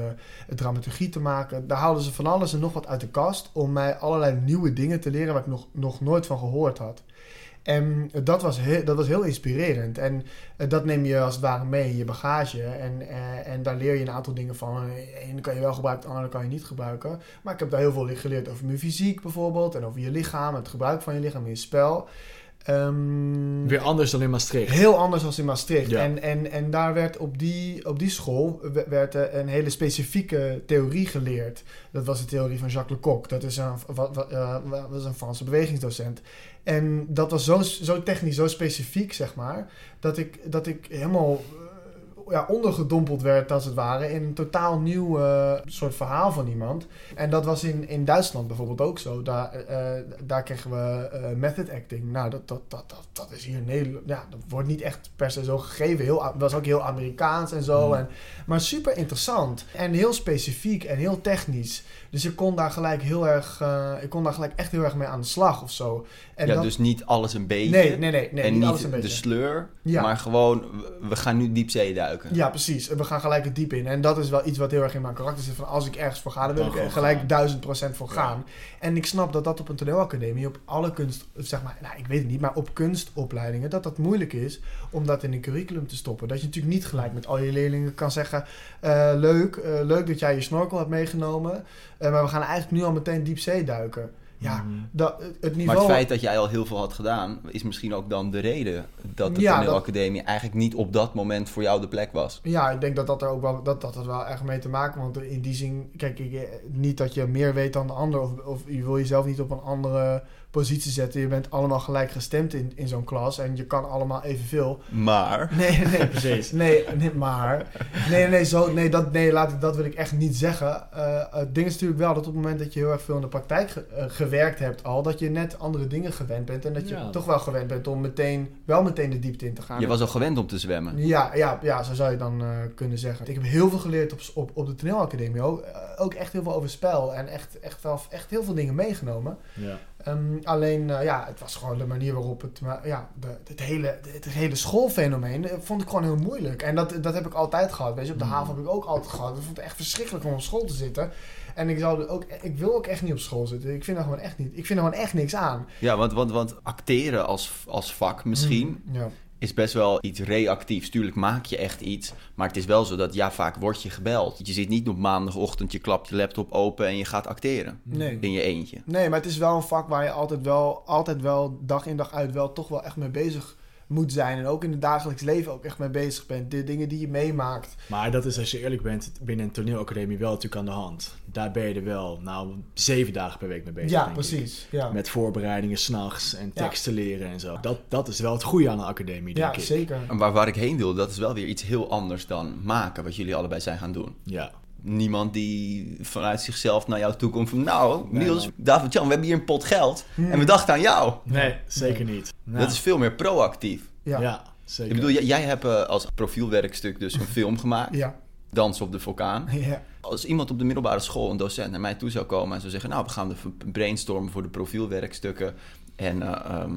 dramaturgie te maken. Daar haalden ze van alles en nog wat uit de kast om mij allerlei nieuwe dingen te leren waar ik nog, nog nooit van gehoord had. En dat was, heel, dat was heel inspirerend. En eh, dat neem je als het ware mee in je bagage. En, eh, en daar leer je een aantal dingen van. Ene kan je wel gebruiken, de andere kan je niet gebruiken. Maar ik heb daar heel veel geleerd over mijn fysiek bijvoorbeeld. En over je lichaam, het gebruik van je lichaam in je spel. Ehm, Weer anders dan in Maastricht. Heel anders dan in Maastricht. Ja. En, en, en daar werd op die, op die school we- werd er een hele specifieke theorie geleerd. Dat was de theorie van Jacques Lecoq. Dat is een, eh, wat is een Franse bewegingsdocent. En dat was zo, zo technisch, zo specifiek, zeg maar, dat ik, dat ik helemaal eh, ja, ondergedompeld werd, als het ware, in een totaal nieuw eh, soort verhaal van iemand. En dat was in, in Duitsland bijvoorbeeld ook zo. Daar, eh, daar kregen we eh, method acting. Nou, dat, dat, dat, dat, dat is hier in Nederland. Ja, dat wordt niet echt per se zo gegeven. Heel, dat was ook heel Amerikaans en zo. Hmm. En, maar super interessant. En heel specifiek en heel technisch. Dus ik kon daar gelijk heel erg. ik kon daar gelijk echt heel erg mee aan de slag of zo. En ja, dus niet alles een beetje. nee, nee, nee, nee. en niet alles een de beetje. sleur, Ja. maar gewoon, we- gaan nu diepzee duiken. Ja, precies. We gaan gelijk het diep in. En dat is wel iets wat heel erg in mijn karakter zit. Van als ik ergens voor ga, dan wil Dan ik er gelijk duizend procent voor gaan. En ik snap dat dat op een toneelacademie, op alle kunst, zeg maar, nou, ik weet het niet, maar op kunstopleidingen, dat dat moeilijk is om dat in een curriculum te stoppen. Dat je natuurlijk niet gelijk met al je leerlingen kan zeggen, eh, leuk, eh, leuk dat jij je snorkel hebt meegenomen, eh, maar we gaan eigenlijk nu al meteen diepzee duiken. Ja, Mhm. dat, het- het Maar niveau... het feit dat jij al heel veel had gedaan, is misschien ook dan de reden dat de Ja, dat- toneelacademie eigenlijk niet op dat moment voor jou de plek was. Ja, ik denk dat dat er ook wel, dat, dat er wel echt mee te maken Want in die zin, kijk, ik, niet dat je meer weet dan de ander. Of, of je wil jezelf niet op een andere positie zetten. Je bent allemaal gelijk gestemd in, in zo'n klas. En je kan allemaal evenveel. Maar, Nee, nee, Precies. Nee, nee, maar. Nee, nee, zo, nee, dat, nee laat ik, dat wil ik echt niet zeggen. Eh, het ding is natuurlijk wel dat op het moment dat je heel erg veel in de praktijk ge- eh, gewerkt hebt al, dat je net andere dingen gewend bent. En dat je Ja. toch wel gewend bent om meteen, wel meteen de diepte in te gaan. je was al gewend om te zwemmen. Ja, ja, ja, zo zou je dan eh, kunnen zeggen. Ik heb heel veel geleerd op, op, op de toneelacademie ook. Ook echt heel veel over spel en echt, echt, wel, echt heel veel dingen meegenomen. Ja. Ehm, alleen, eh, ja, het was gewoon de manier waarop het... maar ja, de, het, hele, het hele schoolfenomeen eh, vond ik gewoon heel moeilijk. En dat, dat heb ik altijd gehad. Weet je, op de Mm. haven heb ik ook altijd gehad. Ik vond het echt verschrikkelijk om op school te zitten. En ik, zou ook, ik wil ook echt niet op school zitten. Ik vind er gewoon echt niet... Ik vind er gewoon echt niks aan. Ja, want, want, want acteren als, als vak misschien Mm, ja. Is best wel iets reactiefs. Tuurlijk maak je echt iets, maar het is wel zo dat ja, vaak word je gebeld. Je zit niet op maandagochtend, je klapt je laptop open en je gaat acteren Nee. in je eentje. Nee, maar het is wel een vak waar je altijd wel, altijd wel dag in dag uit wel toch wel echt mee bezig moet zijn. En ook in het dagelijks leven ook echt mee bezig bent. De dingen die je meemaakt. Maar dat is, als je eerlijk bent, binnen een toneelacademie wel natuurlijk aan de hand. Daar ben je er wel, nou, zeven dagen per week mee bezig. ja, denk ik. precies. Ja, Met voorbereidingen s'nachts en Ja. teksten leren en zo. Dat, dat is wel het goede aan een academie, denk ja ik. zeker. En waar, waar ik heen wil, dat is wel weer iets heel anders dan maken, wat jullie allebei zijn gaan doen. Ja. Niemand die vanuit zichzelf naar jou toe komt van... Nou, Nee, Niels. David-Jan, we hebben hier een pot geld Hmm. en we dachten aan jou. Nee, zeker niet. Nou, Dat is veel meer proactief. Ja. ja. zeker. Ik bedoel, jij, jij hebt eh, als profielwerkstuk dus een film gemaakt. Ja. Dans op de vulkaan. Ja. Als iemand op de middelbare school, een docent, naar mij toe zou komen en zou zeggen... Nou, we gaan de brainstormen voor de profielwerkstukken. En eh, ehm,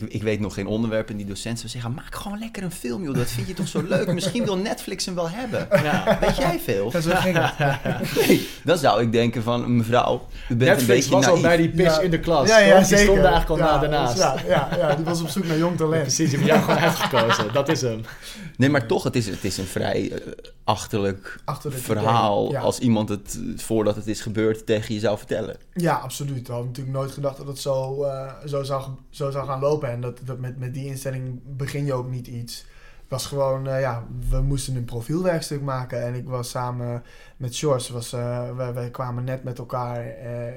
ik, ik weet nog geen onderwerp. En die docent zou zeggen, maak gewoon lekker een film, joh. Dat vind je toch zo leuk? Misschien wil Netflix hem wel hebben. Ja. Weet jij veel? Het. Nee, dan zou ik denken van, mevrouw, u bent een Netflix beetje was al bij die Ja. in de klas. Ja, ja, zeker. Die stond eigenlijk al ja, na daarnaast. Ja, ja, ja, die was op zoek naar jong talent. Precies, die hebben jou gewoon uitgekozen. Dat is hem. Nee, maar toch, het is, het is een vrij eh, achterlijk Achterlijk verhaal... als iemand het, voordat het is gebeurd, tegen je zou vertellen. Ja, absoluut. We hadden natuurlijk nooit gedacht dat het zo, eh, zo, zou, zo zou gaan lopen. En dat, dat met, met die instelling begin je ook niet iets. Was gewoon, eh, ja, we moesten een profielwerkstuk maken. En ik was samen met George, was, eh, wij, kwamen net met elkaar eh,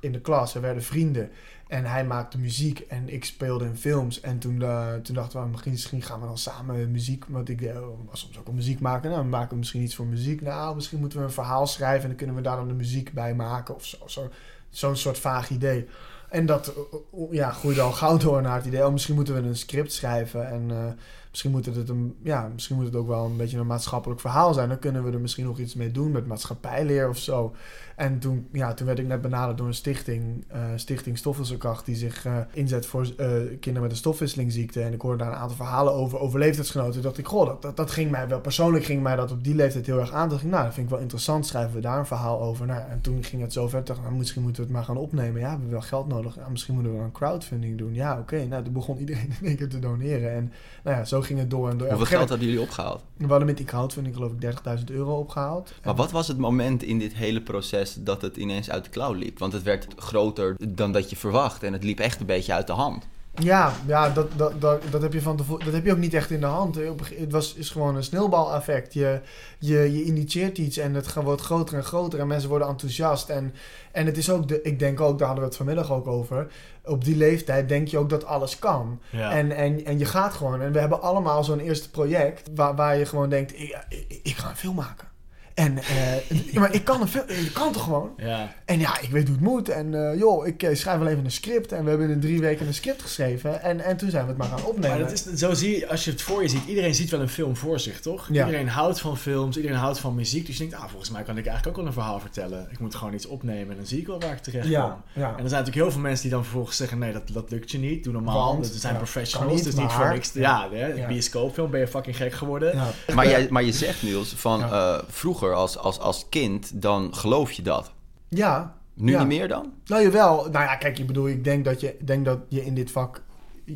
in de klas. We werden vrienden. En hij maakte muziek en ik speelde in films. En toen, toen dachten we, misschien, misschien gaan we dan samen muziek... Want ik was soms ook al muziek maken. Nou, we maken misschien iets voor muziek. Nou, misschien moeten we een verhaal schrijven... en dan kunnen we daar dan de muziek bij maken of zo. zo Zo'n soort vaag idee. En dat eh, eh, ja, groeide al gauw door naar het idee... Oh, misschien moeten we een script schrijven en... eh, Misschien moet, het een, ja, misschien moet het ook wel een beetje een maatschappelijk verhaal zijn. Dan kunnen we er misschien nog iets mee doen met maatschappijleer of zo. En toen, ja, toen werd ik net benaderd door een stichting, eh, Stichting Stofwisselkracht, die zich eh, inzet voor eh, kinderen met een stofwisselingziekte. En ik hoorde daar een aantal verhalen over, over leeftijdsgenoten. Toen dacht ik, goh, dat, dat, dat ging mij wel, persoonlijk ging mij dat op die leeftijd heel erg aan. Toen dacht ik, nou, dat vind ik wel interessant, schrijven we daar een verhaal over. Nou, en toen ging het zo ver, dacht ik, nou, misschien moeten we het maar gaan opnemen. Ja, we hebben wel geld nodig. Ja, misschien moeten we een crowdfunding doen. Ja, oké. Nou, toen begon iedereen in één keer te doneren. En nou ja, zo ging het door en door. Hoeveel geld hadden jullie opgehaald? We hadden met die crowdfunding geloof ik 30.000 euro opgehaald. Maar wat was het moment in dit hele proces dat het ineens uit de klauw liep? Want het werd groter dan dat je verwacht en het liep echt een beetje uit de hand. Ja, ja dat, dat, dat, dat, heb je van tevoren, dat heb je ook niet echt in de hand. Het was, is gewoon een sneeuwbaleffect. Je, je, je initieert iets en het wordt groter en groter en mensen worden enthousiast. En, en het is ook, de, ik denk ook, daar hadden we het vanmiddag ook over. Op die leeftijd denk je ook dat alles kan. Ja. En, en, en je gaat gewoon. En we hebben allemaal zo'n eerste project waar, waar je gewoon denkt, ik, ik, ik ga een film maken. En, eh, ja, maar ik kan, een film, ik kan toch gewoon? ja. En ja, ik weet hoe het moet. En eh, joh, ik eh, schrijf wel even een script. En we hebben in drie weken een script geschreven. En, en toen zijn we het maar gaan opnemen. Maar dat is, zo zie je, als je het voor je ziet, iedereen ziet wel een film voor zich, toch? Ja. Iedereen houdt van films, iedereen houdt van muziek. Dus je denkt, ah, volgens mij kan ik eigenlijk ook wel een verhaal vertellen. Ik moet gewoon iets opnemen en dan zie ik wel waar ik terecht kom. ja, ja. En er zijn natuurlijk heel veel mensen die dan vervolgens zeggen, nee, dat, dat lukt je niet, doe normaal. Want, dat zijn ja, professionals, niet, dus niet voor niks. te- ja, hè, Ja. bioscoopfilm, ben je fucking gek geworden. ja. Maar, jij, maar je zegt Niels, van Ja. eh, vroeger als, als, als kind, dan geloof je dat. Ja. Nu Ja. niet meer dan? Nou, jawel. Nou ja, kijk, ik bedoel, ik denk dat je, denk dat je in dit vak...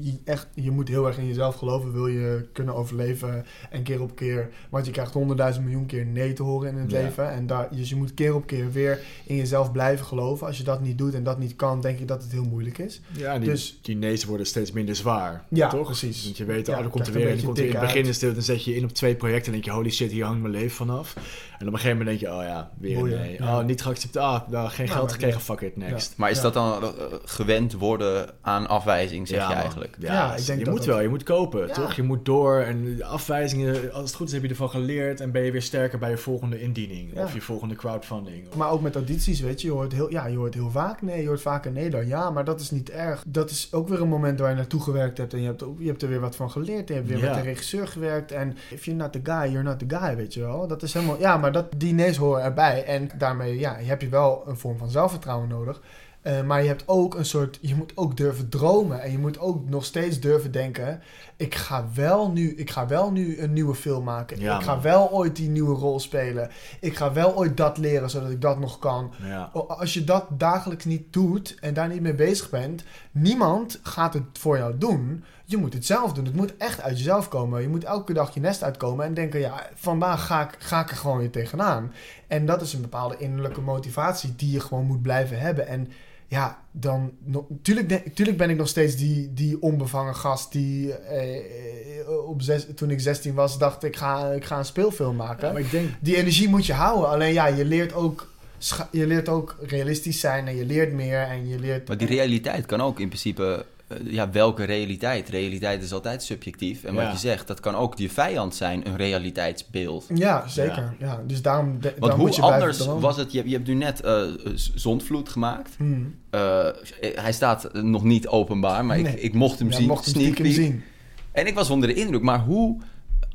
Je, echt, je moet heel erg in jezelf geloven, wil je kunnen overleven. En keer op keer, want je krijgt honderdduizend miljoen keer nee te horen in het Ja. leven. En daar, dus je moet keer op keer weer in jezelf blijven geloven. Als je dat niet doet en dat niet kan, denk ik dat het heel moeilijk is. Ja, en die, Dus- die nee's worden steeds minder zwaar. Ja, toch? precies. Want je weet, Ja, oh, er komt er weer een en komt er in het begin uit. is dit, dan zet je je in op twee projecten en denk je, holy shit, hier hangt mijn leven vanaf. En op een gegeven moment denk je, oh ja, weer Boeien, nee. ja. Oh, niet geaccepteerd, ah, nou, geen Nou, geld gekregen, fuck it, next. Maar is Ja. dat dan eh, gewend worden aan afwijzing, zeg je eigenlijk? Ja, Ja, ik denk je dat moet dat- wel, je moet kopen, Ja. toch? Je moet door en de afwijzingen, als het goed is, heb je ervan geleerd en ben je weer sterker bij je volgende indiening Ja. of je volgende crowdfunding. Maar ook met audities, weet je, je hoort, heel, ja, je hoort heel vaak nee, je hoort vaker nee dan ja, maar dat is niet erg. Dat is ook weer een moment waar je naartoe gewerkt hebt en je hebt, je hebt er weer wat van geleerd. Je hebt weer Ja. met de regisseur gewerkt en if you're not the guy, you're not the guy, weet je wel. Dat is helemaal, ja, maar dat, die nee's horen erbij en daarmee, ja, heb je wel een vorm van zelfvertrouwen nodig. Eh, maar je hebt ook een soort, je moet ook durven dromen en je moet ook nog steeds durven denken, ik ga wel nu, ik ga wel nu een nieuwe film maken. Ja, ik ga man. wel ooit die nieuwe rol spelen. Ik ga wel ooit dat leren, zodat ik dat nog kan. Ja. Als je dat dagelijks niet doet en daar niet mee bezig bent, niemand gaat het voor jou doen. Je moet het zelf doen. Het moet echt uit jezelf komen. Je moet elke dag je nest uitkomen en denken: ja, vandaag ga ik, ga ik er gewoon weer tegenaan. En dat is een bepaalde innerlijke motivatie die je gewoon moet blijven hebben. En ja, dan. no- Tuurlijk, denk- tuurlijk ben ik nog steeds die, die onbevangen gast die eh, op zes, toen ik 16 was dacht: ik ga, ik ga een speelfilm maken Ja, maar ik denk, die energie moet je houden. Alleen ja, je leert ook, je leert ook realistisch zijn en je leert meer en je leert... Maar die realiteit kan ook in principe... eh, ja, welke realiteit? Realiteit is altijd subjectief. En Ja. wat je zegt, dat kan ook je vijand zijn, een realiteitsbeeld. Ja, zeker. Ja. dus daarom, de, Want dan moet hoe anders was het... Je, je hebt nu net eh, Zondvloed gemaakt. Hmm. Eh, hij staat nog niet openbaar, maar Nee. ik, ik mocht hem Ja, zien. mocht hem sneak peek. zien. En ik was onder de indruk. Maar hoe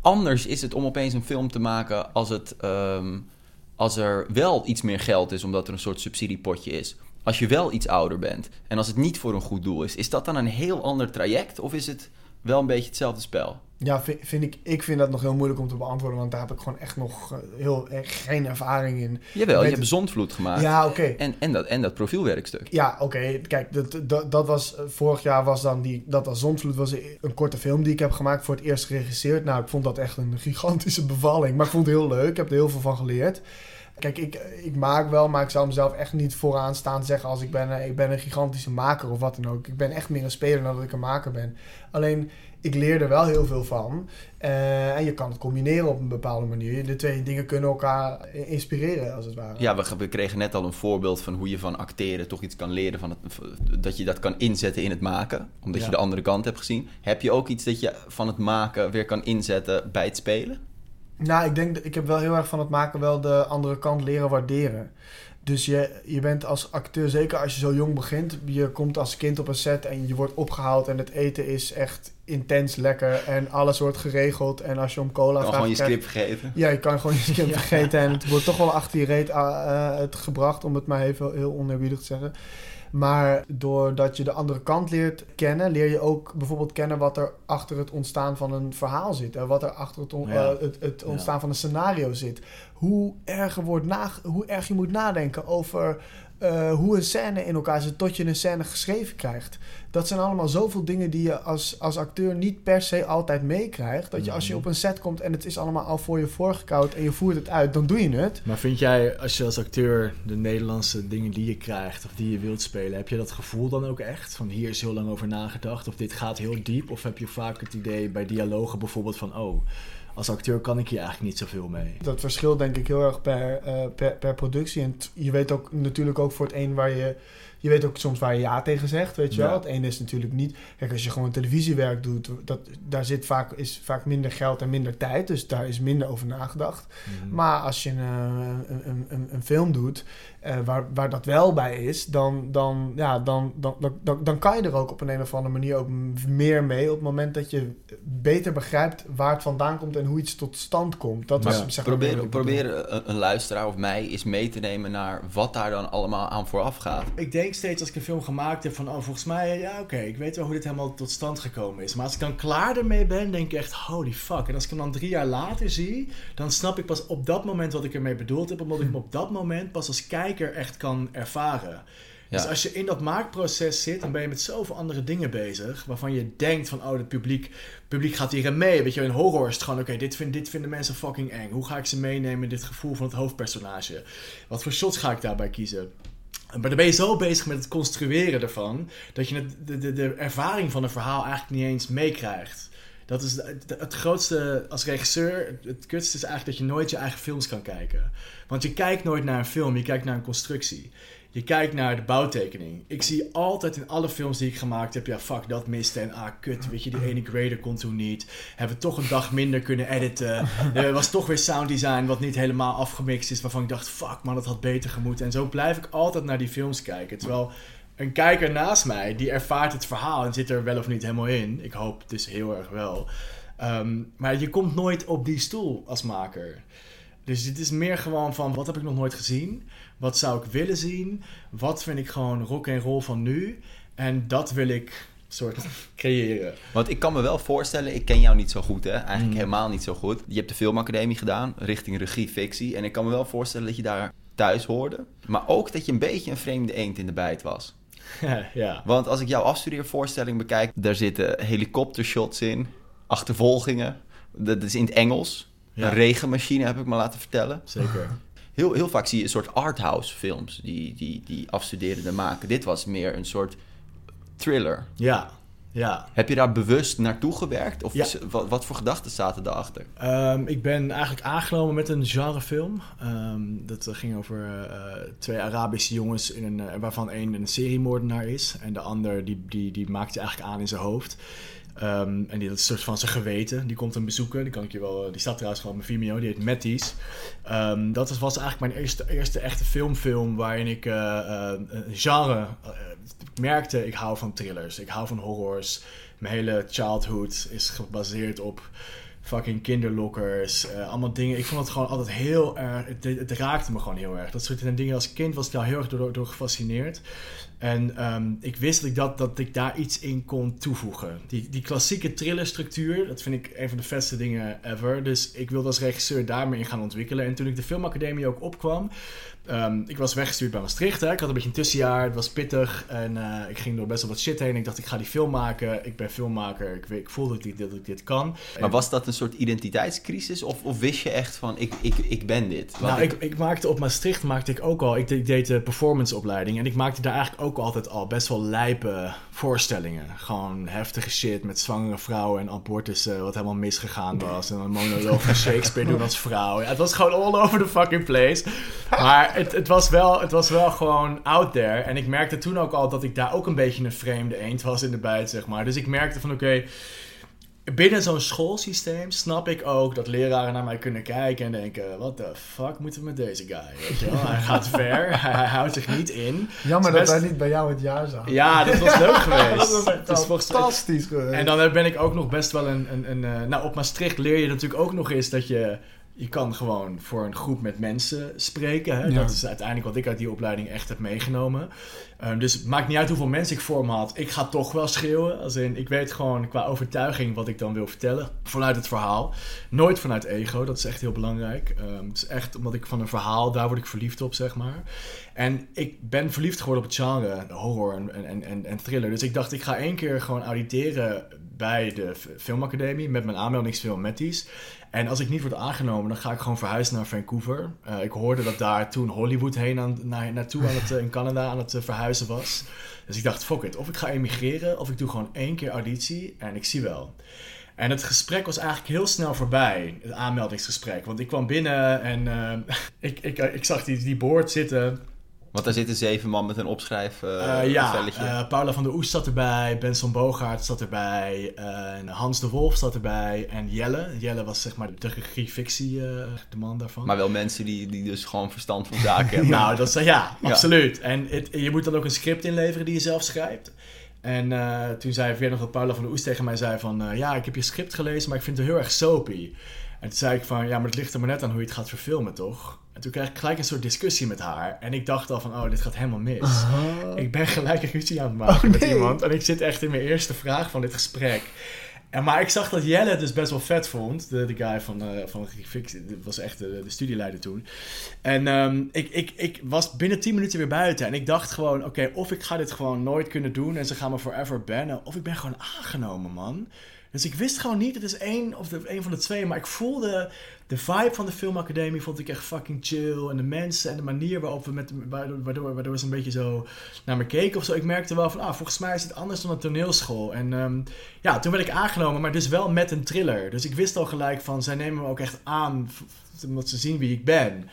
anders is het om opeens een film te maken als, het, ehm, als er wel iets meer geld is, omdat er een soort subsidiepotje is? Als je wel iets ouder bent en als het niet voor een goed doel is, is dat dan een heel ander traject of is het wel een beetje hetzelfde spel? Ja, vind, vind ik, ik vind dat nog heel moeilijk om te beantwoorden, want daar heb ik gewoon echt nog eh, heel, geen ervaring in. Jawel, je hebt het- Zondvloed gemaakt Ja, oké. en, en, dat, en dat profielwerkstuk. Ja, oké. Kijk, dat, dat, dat was eh, vorig jaar was dan die dat was Zondvloed was een korte film die ik heb gemaakt voor het eerst geregisseerd. Nou, ik vond dat echt een gigantische bevalling, maar ik vond het heel leuk. Ik heb er heel veel van geleerd. Kijk, ik, ik maak wel, maar ik zou mezelf echt niet vooraan staan zeggen als ik ben, eh, ik ben een gigantische maker of wat dan ook. Ik ben echt meer een speler dan dat ik een maker ben. Alleen, ik leer er wel heel veel van. Eh, en je kan het combineren op een bepaalde manier. De twee dingen kunnen elkaar inspireren, als het ware. Ja, we, we kregen net al een voorbeeld van hoe je van acteren toch iets kan leren. Van het, dat je dat kan inzetten in het maken, omdat Ja. je de andere kant hebt gezien. Heb je ook iets dat je van het maken weer kan inzetten bij het spelen? Nou, ik denk, dat- ik heb wel heel erg van het maken wel de andere kant leren waarderen. Dus je, je bent als acteur, zeker als je zo jong begint, je komt als kind op een set en je wordt opgehaald en het eten is echt intens lekker en alles wordt geregeld. En als je om cola kan vraagt... gewoon je script vergeten. Ja, je kan gewoon je script vergeten en het wordt toch wel achter je reet eh, eh, het gebracht, om het maar even heel oneerbiedig te zeggen. Maar doordat je de andere kant leert kennen, leer je ook bijvoorbeeld kennen wat er achter het ontstaan van een verhaal zit. En wat er achter het, on- Ja. eh, het, het ontstaan van een scenario zit. Hoe erg, wordt na, hoe erg je moet nadenken over eh, hoe een scène in elkaar zit tot je een scène geschreven krijgt. Dat zijn allemaal zoveel dingen die je als, als acteur niet per se altijd meekrijgt. Dat je als je Mhm. op een set komt en het is allemaal al voor je voorgekoud en je voert het uit, dan doe je het. Maar vind jij, als je als acteur de Nederlandse dingen die je krijgt of die je wilt spelen, heb je dat gevoel dan ook echt? Van hier is heel lang over nagedacht of dit gaat heel diep? Of heb je vaak het idee bij dialogen bijvoorbeeld van, oh, als acteur kan ik hier eigenlijk niet zoveel mee? Dat verschilt denk ik heel erg per, eh, per, per productie. En je weet ook natuurlijk ook voor het een waar je... Je weet ook soms waar je ja tegen zegt, weet je Ja. wel. Het ene is natuurlijk niet... Kijk, als je gewoon televisiewerk doet, dat, daar zit vaak, is vaak minder geld en minder tijd. Dus daar is minder over nagedacht. Mhm. Maar als je eh, een, een, een, een film doet eh, waar, waar dat wel bij is, dan, dan, ja, dan, dan, dan, dan, dan kan je er ook op een, een of andere manier ook meer mee. Op het moment dat je beter begrijpt waar het vandaan komt en hoe iets tot stand komt. Dat ja, zeg maar, Probeer, probeer een, een luisteraar of mij eens mee te nemen naar wat daar dan allemaal aan vooraf gaat. Ik denk steeds als ik een film gemaakt heb van, oh, volgens mij, ja, oké, ik weet wel hoe dit helemaal tot stand gekomen is. Maar als ik dan klaar ermee ben, denk ik echt, holy fuck. En als ik hem dan drie jaar later zie, dan snap ik pas op dat moment wat ik ermee bedoeld heb, omdat ik hem op dat moment pas als kijker echt kan ervaren. Dus als je in dat maakproces zit, dan ben je met zoveel andere dingen bezig. Waarvan je denkt van, oh, het publiek, publiek gaat hierin mee. Weet je, in horror is het gewoon, oké, dit, vind, dit vinden mensen fucking eng. Hoe ga ik ze meenemen in dit gevoel van het hoofdpersonage? Wat voor shots ga ik daarbij kiezen? Maar dan ben je zo bezig met het construeren ervan, dat je het, de, de, de ervaring van een verhaal eigenlijk niet eens meekrijgt. Dat is het grootste als regisseur. Het, kutste is eigenlijk dat je nooit je eigen films kan kijken. Want je kijkt nooit naar een film, je kijkt naar een constructie. Je kijkt naar de bouwtekening. Ik zie altijd in alle films die ik gemaakt heb, ja fuck, dat miste en ah kut, weet je, die ene grader kon toen niet. Hebben we toch een dag minder kunnen editen. Er was toch weer sound design wat niet helemaal afgemixt is, waarvan ik dacht, fuck man, dat had beter gemoeten. En zo blijf ik altijd naar die films kijken. Terwijl een kijker naast mij, die ervaart het verhaal en zit er wel of niet helemaal in. Ik hoop dus heel erg wel. Ehm, maar je komt nooit op die stoel als maker. Dus het is meer gewoon van, wat heb ik nog nooit gezien? Wat zou ik willen zien? Wat vind ik gewoon rock en roll van nu? En dat wil ik soort creëren. Want ik kan me wel voorstellen, ik ken jou niet zo goed, hè? Eigenlijk Mm. helemaal niet zo goed. Je hebt de filmacademie gedaan, richting regie, fictie. En ik kan me wel voorstellen dat je daar thuis hoorde. Maar ook dat je een beetje een vreemde eend in de bijt was. ja. Want als ik jouw afstudeervoorstelling bekijk, daar zitten helikoptershots in, achtervolgingen. Dat is in het Engels. Ja. Een regenmachine heb ik me laten vertellen. Zeker. Heel, heel vaak zie je een soort arthouse films die, die, die afstuderenden maken. Dit was meer een soort thriller. Ja, ja. Heb je daar bewust naartoe gewerkt? Of Ja. wat, wat voor gedachten zaten daarachter? Ehm, ik ben eigenlijk aangenomen met een genrefilm. Ehm, dat eh, ging over eh, twee Arabische jongens, in een, eh, waarvan één een seriemoordenaar is. En de ander die, die, die maakt je eigenlijk aan in zijn hoofd. Ehm, en die, dat is een soort van zijn geweten. Die komt hem bezoeken. Die, kan ik je wel, die staat trouwens gewoon op mijn Vimeo. Die heet Matties. Dat was- was eigenlijk mijn eerste, eerste echte filmfilm waarin ik eh, een genre ik merkte. Ik hou van thrillers. Ik hou van horrors. Mijn hele childhood is gebaseerd op fucking kinderlokkers. eh, allemaal dingen. Ik vond het gewoon altijd heel erg... Het, het raakte me gewoon heel erg. Dat soort dingen als kind was ik daar heel erg door, door gefascineerd. En ehm, ik wist dat ik, dat, dat ik daar iets in kon toevoegen. Die, die klassieke thrillerstructuur, dat vind ik een van de vetste dingen ever. Dus ik wilde als regisseur daarmee in gaan ontwikkelen. En toen ik de filmacademie ook opkwam... ehm, ik was weggestuurd bij Maastricht. Hè. Ik had een beetje een tussenjaar. Het was pittig. En eh, ik ging door best wel wat shit heen. Ik dacht, ik ga die film maken. Ik ben filmmaker. Ik, weet- ik voel dat ik, dat ik dit kan. Maar was dat een soort identiteitscrisis? Of, of wist je echt van, ik, ik, ik ben dit? Want Nou, ik, ik maakte op Maastricht maakte ik ook al. Ik, ik deed de performanceopleiding. En ik maakte daar eigenlijk ook altijd al best wel lijpe voorstellingen. Gewoon heftige shit met zwangere vrouwen en abortussen. Wat helemaal misgegaan was. En een monoloog van Shakespeare doen als vrouw. Ja, het was gewoon all over the fucking place. Maar het, het, was wel, het was wel gewoon out there. En ik merkte toen ook al dat ik daar ook een beetje een vreemde eend was in de bijt, zeg maar. Dus ik merkte van oké. Binnen zo'n schoolsysteem snap ik ook dat leraren naar mij kunnen kijken en denken: wat de fuck moeten we met deze guy? Weet je wel? Hij gaat ver, hij, hij houdt zich niet in. Jammer is dat wij best- niet bij jou het jaar zaten. Ja, dat was leuk geweest. dat was echt fantastisch geweest. En dan ben ik ook nog best wel een. een, een eh, nou, op Maastricht leer je natuurlijk ook nog eens dat je. Je kan gewoon voor een groep met mensen spreken. Hè? Ja. Dat is uiteindelijk wat ik uit die opleiding echt heb meegenomen. Ehm, dus het maakt niet uit hoeveel mensen ik voor me had. Ik ga toch wel schreeuwen. Als in, ik weet gewoon qua overtuiging wat ik dan wil vertellen. Vanuit het verhaal. Nooit vanuit ego. Dat is echt heel belangrijk. Ehm, het is echt omdat ik van een verhaal, daar word ik verliefd op, zeg maar. En ik ben verliefd geworden op het genre, horror en, en, en, en thriller. Dus ik dacht, ik ga één keer gewoon auditeren bij de filmacademie met mijn aanmeldingsfilm Matties. En als ik niet word aangenomen, dan ga ik gewoon verhuizen naar Vancouver. Eh, ik hoorde dat daar toen Hollywood heen aan, naar, naartoe aan het, eh, in Canada aan het eh, verhuizen was. Dus ik dacht, fuck it. Of ik ga emigreren, of ik doe gewoon één keer auditie en ik zie wel. En het gesprek was eigenlijk heel snel voorbij, het aanmeldingsgesprek. Want ik kwam binnen en ik, ik, ik zag die, die board zitten. Want daar zitten zeven man met een opschrijf uh, ja, eh, Paula van der Oest zat erbij, Benson Bogaert zat erbij, en Hans de Wolf zat erbij en Jelle. Jelle was zeg maar de regie-fictie, de man daarvan. maar wel mensen die, die dus gewoon verstand van zaken hebben. Nou, dat ja, absoluut. En het, je moet dan ook een script inleveren die je zelf schrijft. En toen zei weer nog dat Paula van der Oest tegen mij zei van... ja, ik heb je script gelezen, maar ik vind het heel erg soapy. En toen zei ik van, ja, maar het ligt er maar net aan hoe je het gaat verfilmen, toch? En toen kreeg ik gelijk een soort discussie met haar. En ik dacht al van, oh, dit gaat helemaal mis. Ik ben gelijk een ruzie aan het maken Oh, met nee. iemand. En ik zit echt in mijn eerste vraag van dit gesprek. En, maar ik zag dat Jelle het dus best wel vet vond. De, de guy van, eh van Fix, dat was echt de, de studieleider toen. En ehm, ik, ik, ik was binnen 10 minuten weer buiten. En ik dacht gewoon, oké, of ik ga dit gewoon nooit kunnen doen en ze gaan me forever bannen. Of ik ben gewoon aangenomen, man. Dus ik wist gewoon niet, het is één of de, één van de twee. Maar ik voelde de vibe van de filmacademie vond ik echt fucking chill. En de mensen en de manier waarop we met, waardoor, waardoor, ze een beetje zo naar me keken of zo. Ik merkte wel van, ah, volgens mij is het anders dan een toneelschool. En ehm, ja, toen werd ik aangenomen, maar dus wel met een thriller. Dus ik wist al gelijk van, zij nemen me ook echt aan, omdat ze zien wie ik ben.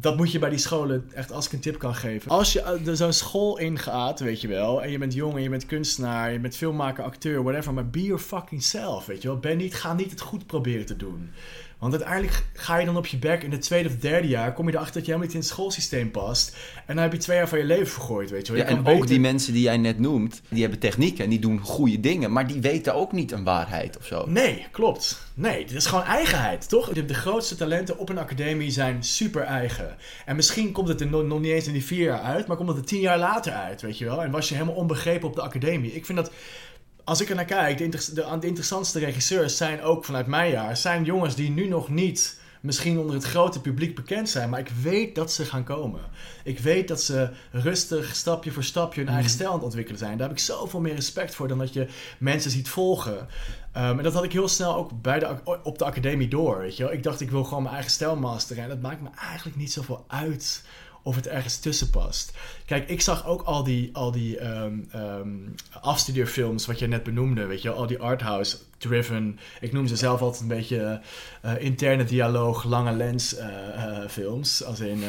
Dat moet je bij die scholen echt als ik een tip kan geven. Als je eh, zo'n school ingaat, weet je wel, en je bent jong en je bent kunstenaar, je bent filmmaker, acteur, whatever, maar be your fucking self, weet je wel. Ben niet, ga niet het goed proberen te doen. Want uiteindelijk ga je dan op je bek in het tweede of derde jaar, kom je erachter dat je helemaal niet in het schoolsysteem past. En dan heb je twee jaar van je leven vergooid, weet je wel. Ja, en ook beter- die mensen die jij net noemt, die hebben techniek en die doen goede dingen, maar die weten ook niet een waarheid of zo. Nee, klopt. Nee, dit is gewoon eigenheid, toch? De, de grootste talenten op een academie zijn super eigen. En misschien komt het er nog, nog niet eens in die vier jaar uit, maar komt het er tien jaar later uit, weet je wel? En was je helemaal onbegrepen op de academie. Ik vind dat, als ik er naar kijk, de, de, de interessantste regisseurs zijn ook vanuit mijn jaar, zijn jongens die nu nog niet misschien onder het grote publiek bekend zijn, maar ik weet dat ze gaan komen. Ik weet dat ze rustig, stapje voor stapje hun eigen stijl aan het ontwikkelen zijn. Daar heb ik zoveel meer respect voor dan dat je mensen ziet volgen. Um, en dat had ik heel snel ook bij de, op de academie door. Weet je wel? Ik dacht, ik wil gewoon mijn eigen stijl masteren. En dat maakt me eigenlijk niet zoveel uit of het ergens tussen past. Kijk, ik zag ook al die, al die um, afstudeerfilms, wat je net benoemde. Weet je? Al die arthouse driven. Ik noem ze zelf altijd een beetje uh, interne dialoog, lange lens uh, uh, films. Als in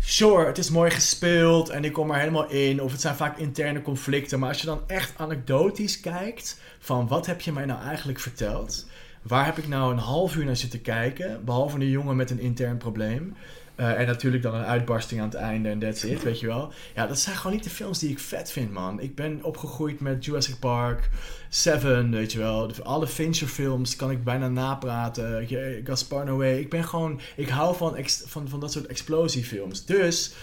sure, het is mooi gespeeld en ik kom er helemaal in. Of het zijn vaak interne conflicten. Maar als je dan echt anekdotisch kijkt van wat heb je mij nou eigenlijk verteld? Waar heb ik nou een half uur naar zitten kijken? Behalve een jongen met een intern probleem. Uh, en natuurlijk dan een uitbarsting aan het einde en that's it, weet je wel. Ja, dat zijn gewoon niet de films die ik vet vind, man. Ik ben opgegroeid met Jurassic Park, Seven, weet je wel. Alle Fincher films kan ik bijna napraten. Gaspar Noé. Ik ben gewoon... Ik hou van, van, van dat soort explosiefilms. Dus...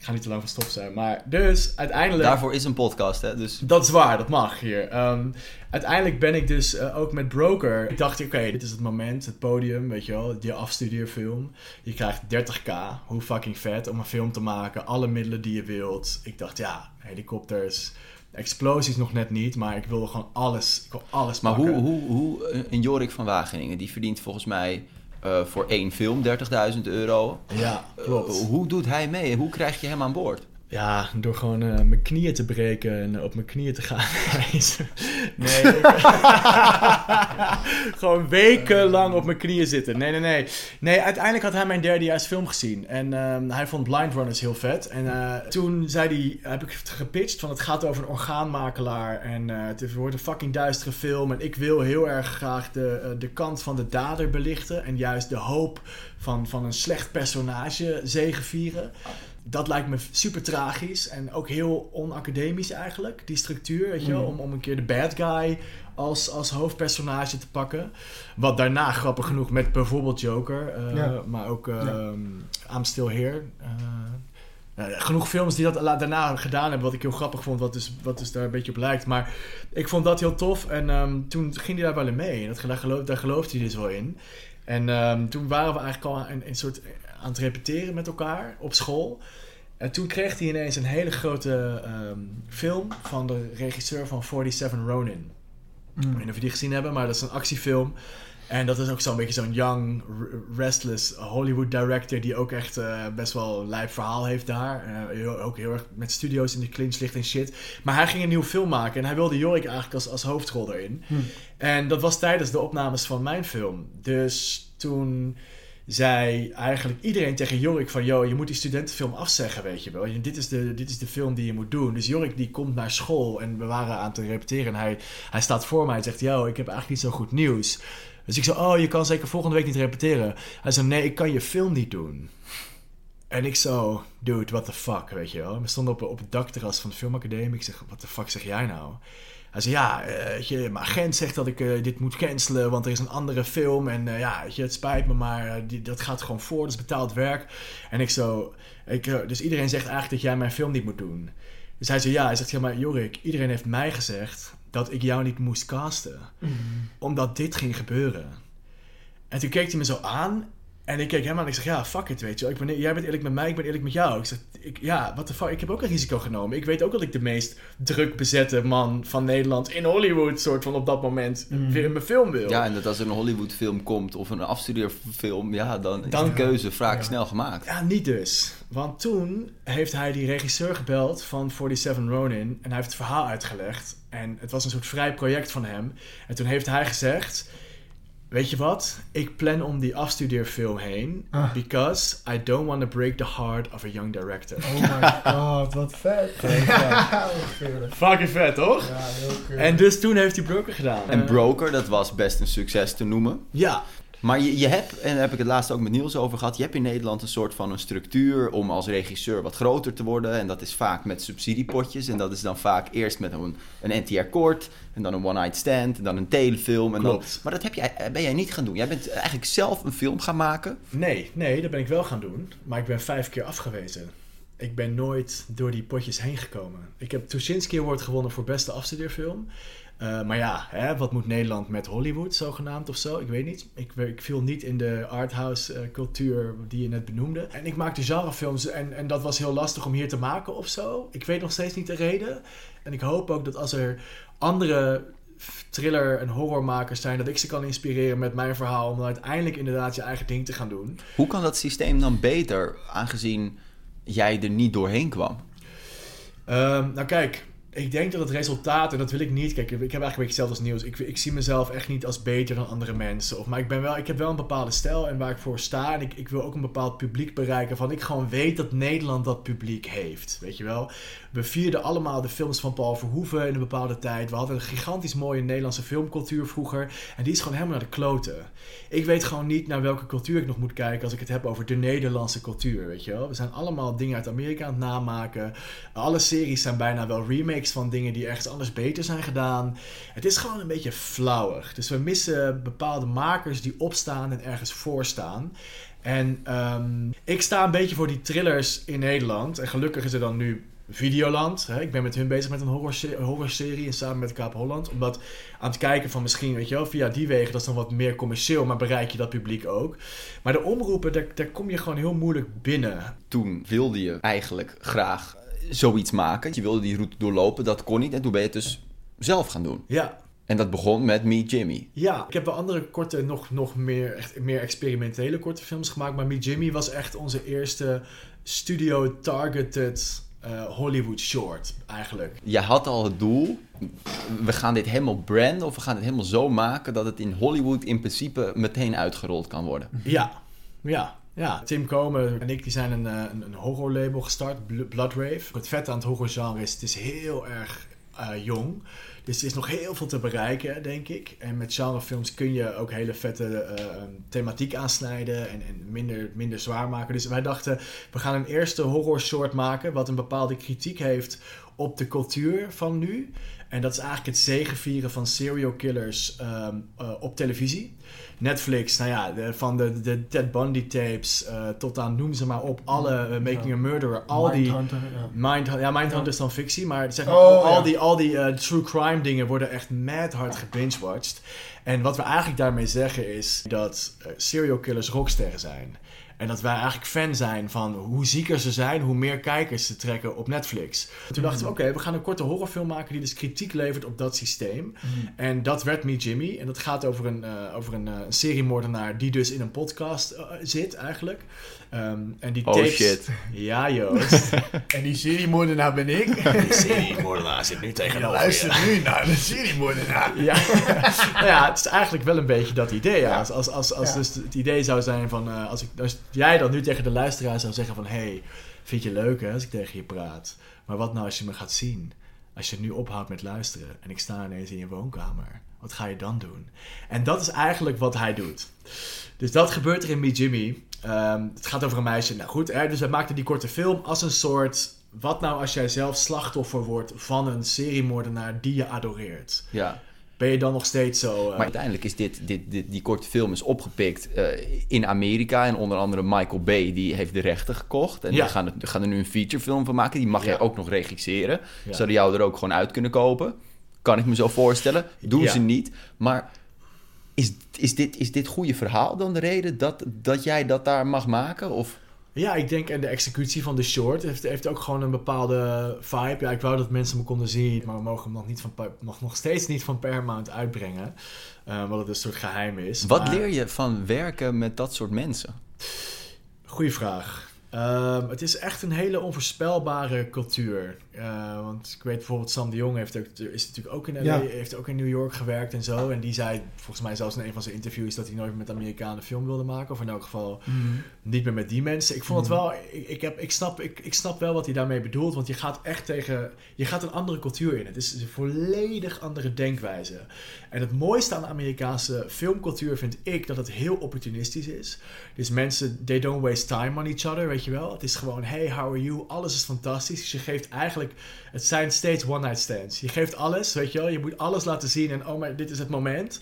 Ik ga niet te lang van stop zijn, maar dus uiteindelijk... Daarvoor is een podcast, hè? Dus... Dat is waar, dat mag hier. Um, uiteindelijk ben ik dus uh, ook met Broker. Ik dacht, oké, okay, dit is het moment, het podium, weet je wel, die afstudeerfilm. Je krijgt 30k, hoe fucking vet, om een film te maken. Alle middelen die je wilt. Ik dacht, ja, helikopters, explosies nog net niet, maar ik wilde gewoon alles, ik wil alles maar pakken. hoe, hoe, hoe, een Jorik van Wageningen, die verdient volgens mij... Uh, voor één film 30.000 euro. Ja, klopt. Uh, hoe doet hij mee? Hoe krijg je hem aan boord? Ja, door gewoon uh, mijn knieën te breken en op mijn knieën te gaan. Nee. ik- Gewoon wekenlang op mijn knieën zitten. Nee, nee, nee. Nee, uiteindelijk had hij mijn derdejaars film gezien. En ehm, hij vond Blind Runners heel vet. En eh, toen zei hij, heb ik het gepitcht van het gaat over een orgaanmakelaar. En eh, het wordt een fucking duistere film. En ik wil heel erg graag de, eh, de kant van de dader belichten. En juist de hoop van, van een slecht personage zegevieren. Dat lijkt me super tragisch en ook heel onacademisch eigenlijk, die structuur, weet je wel, Mm. om, om een keer de bad guy als, als hoofdpersonage te pakken. Wat daarna, grappig genoeg, met bijvoorbeeld Joker, eh, Ja. maar ook eh Ja. I'm Still Here. eh, eh, genoeg films die dat daarna gedaan hebben, wat ik heel grappig vond, wat dus, wat dus daar een beetje op lijkt. Maar ik vond dat heel tof en ehm, toen ging hij daar wel in mee. En dat, daar, geloof, daar geloofde hij dus wel in. En ehm, toen waren we eigenlijk al een, een soort aan het repeteren met elkaar op school. En toen kreeg hij ineens een hele grote ehm, film van de regisseur van 47 Ronin. Ik weet niet of je die gezien hebben, maar dat is een actiefilm. En dat is ook zo'n beetje zo'n young, restless Hollywood director die ook echt eh, best wel een lijp verhaal heeft daar. Heel- ook heel erg met studio's in de clinch ligt en shit. Maar hij ging een nieuwe film maken en hij wilde Jorik eigenlijk als, als hoofdrol erin. Hm. En dat was tijdens de opnames van mijn film. Dus toen zei eigenlijk iedereen tegen Jorik van... ...yo, je moet die studentenfilm afzeggen, weet je wel. En Dit is, de, dit is de film die je moet doen. Dus Jorik die komt naar school en we waren aan het repeteren. En hij, hij staat voor mij en zegt... ...yo, ik heb eigenlijk niet zo goed nieuws. Dus ik zei, oh, je kan zeker volgende week niet repeteren. Hij zei, nee, ik kan je film niet doen. En ik zo, dude, what the fuck, weet je wel. We stonden op, op het dakterras van de filmacademie. Ik zeg, what the fuck zeg jij nou? Hij zei, ja, eh, je, mijn agent zegt dat ik eh, dit moet cancelen, want er is een andere film. En eh, ja, weet je, het spijt me, maar die, dat gaat gewoon voor, dat is betaald werk. En ik zo, ik, dus iedereen zegt eigenlijk dat jij mijn film niet moet doen. Dus hij zei, ja, hij zegt, ja, maar Jorik, iedereen heeft mij gezegd dat ik jou niet moest casten. Omdat dit ging gebeuren. En toen keek hij me zo aan. En ik keek hem aan en ik zeg, ja, fuck it, weet je wel. Ik ben, jij bent eerlijk met mij, ik ben eerlijk met jou. Ik zeg, ik, ja, what the fuck, ik heb ook een risico genomen. Ik weet ook dat ik de meest druk bezette man van Nederland in Hollywood, soort van op dat moment, Mhm. weer in mijn film wil. Ja, en dat als er een Hollywood-film komt of een afstudeerfilm, ja, dan is Dan- de keuze vaak Ja. snel gemaakt. Ja, niet dus. Want toen heeft hij die regisseur gebeld van 47 Ronin en hij heeft het verhaal uitgelegd. En het was een soort vrij project van hem. En toen heeft hij gezegd: Weet je wat? Ik plan om die afstudeerfilm heen. Ah. Because I don't want to break the heart of a young director. Oh my god, wat vet. Fucking vet, toch? Ja, heel gruwelijk. En dus toen heeft hij Broker gedaan. En Broker, dat was best een succes te noemen. Ja, Maar je, je hebt, en daar heb ik het laatst ook met Niels over gehad, je hebt in Nederland een soort van een structuur om als regisseur wat groter te worden. En dat is vaak met subsidiepotjes. En dat is dan vaak eerst met een, een NTR-kort, en dan een one-night stand, en dan een telefilm. En dan, maar dat heb jij, ben jij niet gaan doen. Jij bent eigenlijk zelf een film gaan maken. Nee, nee, dat ben ik wel gaan doen. Maar ik ben vijf keer afgewezen. Ik ben nooit door die potjes heen gekomen. Ik heb Tuschinski Award gewonnen voor beste afstudeerfilm. Eh, maar ja, hè, wat moet Nederland met Hollywood zogenaamd of zo? Ik weet niet. Ik, ik viel niet in de arthouse eh, cultuur die je net benoemde. En ik maakte genrefilms en, en dat was heel lastig om hier te maken of zo. Ik weet nog steeds niet de reden. En ik hoop ook dat als er andere thriller- en horrormakers zijn... dat ik ze kan inspireren met mijn verhaal... om dan uiteindelijk inderdaad je eigen ding te gaan doen. Hoe kan dat systeem dan beter, aangezien jij er niet doorheen kwam? Ehm, nou kijk, ik denk dat het resultaat, en dat wil ik niet. Kijk, ik heb eigenlijk een beetje hetzelfde als nieuws. Ik, ik zie mezelf echt niet als beter dan andere mensen. Of, maar ik, ben wel, ik heb wel een bepaalde stijl en waar ik voor sta. En ik, ik wil ook een bepaald publiek bereiken. Van ik gewoon weet dat Nederland dat publiek heeft. Weet je wel? We vierden allemaal de films van Paul Verhoeven in een bepaalde tijd. We hadden een gigantisch mooie Nederlandse filmcultuur vroeger. En die is gewoon helemaal naar de kloten. Ik weet gewoon niet naar welke cultuur ik nog moet kijken als ik het heb over de Nederlandse cultuur. Weet je wel? We zijn allemaal dingen uit Amerika aan het namaken. Alle series zijn bijna wel remakes van dingen die ergens anders beter zijn gedaan. Het is gewoon een beetje flauwig. Dus we missen bepaalde makers die opstaan en ergens voor staan. En ehm, ik sta een beetje voor die thrillers in Nederland. En gelukkig is er dan nu Videoland. Hè? Ik ben met hun bezig met een horrorse- horrorserie en samen met Kaap Holland. Omdat aan het kijken van misschien, weet je wel, via die wegen, dat is dan wat meer commercieel, maar bereik je dat publiek ook. Maar de omroepen, daar, daar kom je gewoon heel moeilijk binnen. Toen wilde je eigenlijk graag zoiets maken. Je wilde die route doorlopen, dat kon niet. En toen ben je het dus zelf gaan doen. Ja, En dat begon met Meet Jimmy. Ja, ik heb wel andere korte, nog, nog meer, echt meer experimentele korte films gemaakt. Maar Me Jimmy was echt onze eerste studio-targeted eh, Hollywood short, eigenlijk. Je had al het doel, we gaan dit helemaal branden of we gaan het helemaal zo maken dat het in Hollywood in principe meteen uitgerold kan worden. Ja, ja. Ja, Tim Komen en ik die zijn een, eh, een, een horrorlabel gestart, Bl- Bloodrave. Het vette aan het horrorgenre is, het is heel erg eh, jong. Dus er is nog heel veel te bereiken, denk ik. En met genrefilms kun je ook hele vette eh, thematiek aansnijden en, en minder, minder zwaar maken. Dus wij dachten, we gaan een eerste horror short maken wat een bepaalde kritiek heeft op de cultuur van nu. En dat is eigenlijk het zegevieren van serial killers ehm, eh, op televisie. Netflix, nou ja, de- van de, de Ted Bundy tapes eh, tot aan, noem ze maar op, alle eh, Making Ja. a Murderer, al die... Mindhunter, ja. Mind, ja, Mindhunter is dan fictie, maar zeg maar, Oh, al, die, al die eh, true crime dingen worden echt mad hard gebingewatcht. En wat we eigenlijk daarmee zeggen is dat serial killers rocksterren zijn. En dat wij eigenlijk fan zijn van hoe zieker ze zijn, hoe meer kijkers ze trekken op Netflix. Toen dachten we, oké, we gaan een korte horrorfilm maken die dus kritiek levert op dat systeem. En dat werd Me Jimmy. En dat gaat over een, eh, over een, een seriemoordenaar die dus in een podcast eh, zit eigenlijk. Ehm, en die Oh, shit. Ja, Joost. En die seriemoordenaar ben ik. Die seriemoordenaar zit nu Je tegenover luistert nu naar de seriemoordenaar. Ja. nou ja, het is eigenlijk wel een beetje dat idee. Ja. Als, als, als, als Ja. dus het idee zou zijn van... eh, als, ik, als jij dan nu tegen de luisteraar zou zeggen van... hey, vind je leuk hè, als ik tegen je praat? Maar wat nou als je me gaat zien? Als je nu ophoudt met luisteren en ik sta ineens in je woonkamer. Wat ga je dan doen? En dat is eigenlijk wat hij doet. Dus dat gebeurt er in Me Jimmy. Ehm, het gaat over een meisje. Nou goed, hè, dus wij maakten die korte film als een soort... Wat nou als jij zelf slachtoffer wordt van een seriemoordenaar die je adoreert? Ja. Ben je dan nog steeds zo... eh, Maar uiteindelijk is dit, dit, dit, die korte film is opgepikt eh, in Amerika. En onder andere Michael Bay, die heeft de rechten gekocht. En Ja. die gaan, er- gaan er nu een featurefilm van maken. Die mag jij ook nog regisseren. Ja. Zouden jou er ook gewoon uit kunnen kopen. Kan ik me zo voorstellen. Doen ze niet. Maar is, is, dit, is dit goede verhaal dan de reden dat, dat jij dat daar mag maken? Of... Ja, ik denk en de executie van de short heeft, heeft ook gewoon een bepaalde vibe. Ja, ik wou dat mensen me konden zien, maar we mogen hem nog, niet van, nog, nog steeds niet van Paramount uitbrengen. eh, wat het een soort geheim is. Wat Maar- leer je van werken met dat soort mensen? Goeie vraag. Ehm, het is echt een hele onvoorspelbare cultuur. Eh, want ik weet bijvoorbeeld Sam de Jong heeft ook, is natuurlijk ook in LA, Ja. heeft ook in New York gewerkt en zo. En die zei volgens mij zelfs in een van zijn interviews dat hij nooit meer met Amerikanen film wilde maken. Of in elk geval niet meer met die mensen. Ik vond het wel, ik, ik, heb, ik, snap, ik, ik snap wel wat hij daarmee bedoelt. Want je gaat echt tegen, je gaat een andere cultuur in. Het is een volledig andere denkwijze. En het mooiste aan de Amerikaanse filmcultuur vind ik dat het heel opportunistisch is. Dus mensen, they don't waste time on each other, weet je wel. Het is gewoon, hey, how are you? Alles is fantastisch. Dus je geeft eigenlijk, het zijn steeds one-night stands. Je geeft alles, weet je wel. Je moet alles laten zien en oh, maar dit is het moment.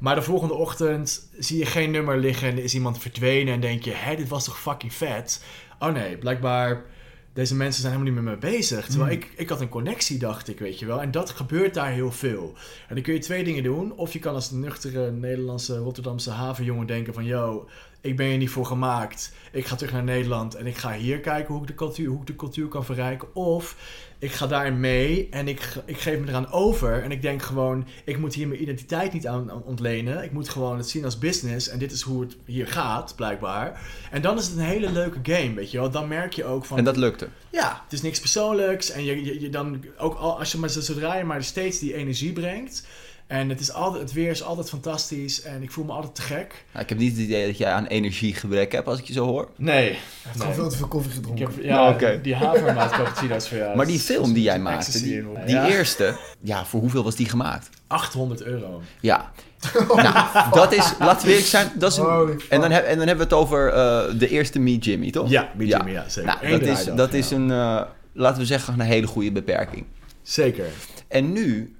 Maar de volgende ochtend zie je geen nummer liggen en er is iemand verdwenen en denk je, hé, dit was toch fucking vet? Oh nee, blijkbaar, deze mensen zijn helemaal niet met me bezig. Terwijl ik, ik had een connectie, dacht ik, weet je wel. En dat gebeurt daar heel veel. En dan kun je twee dingen doen. Of je kan als nuchtere Nederlandse, Rotterdamse havenjongen denken van, yo, ik ben hier niet voor gemaakt. Ik ga terug naar Nederland en ik ga hier kijken hoe ik de cultuur, hoe ik de cultuur kan verrijken. Of ik ga daarin mee en ik, ik geef me eraan over. En ik denk gewoon, ik moet hier mijn identiteit niet aan ontlenen. Ik moet gewoon het zien als business. En dit is hoe het hier gaat, blijkbaar. En dan is het een hele leuke game, weet je wel. Dan merk je ook van... En dat lukte. Ja, het is niks persoonlijks. En je, je, je dan ook al, als je maar zodra je maar steeds die energie brengt. En het, is altijd, het weer is altijd fantastisch. En ik voel me altijd te gek. Nou, ik heb niet het idee dat jij aan energiegebrek hebt als ik je zo hoor. Nee. Hij heeft gewoon veel te veel koffie Ik gedronken. heb, ja, Oké. die havermout cappuccino's voor jou. Maar die film die jij maakte, die, die Ja. eerste, ja, voor hoeveel was die gemaakt? 800 euro. Ja. nou, dat is, laten we eerlijk zijn, dat is een, en, dan heb, en dan hebben we het over eh, de eerste Meet Jimmy, toch? Ja, Meet Jimmy, ja, zeker. Nou, dat is, dat ja. is een, eh, laten we zeggen, een hele goede beperking. Zeker. En nu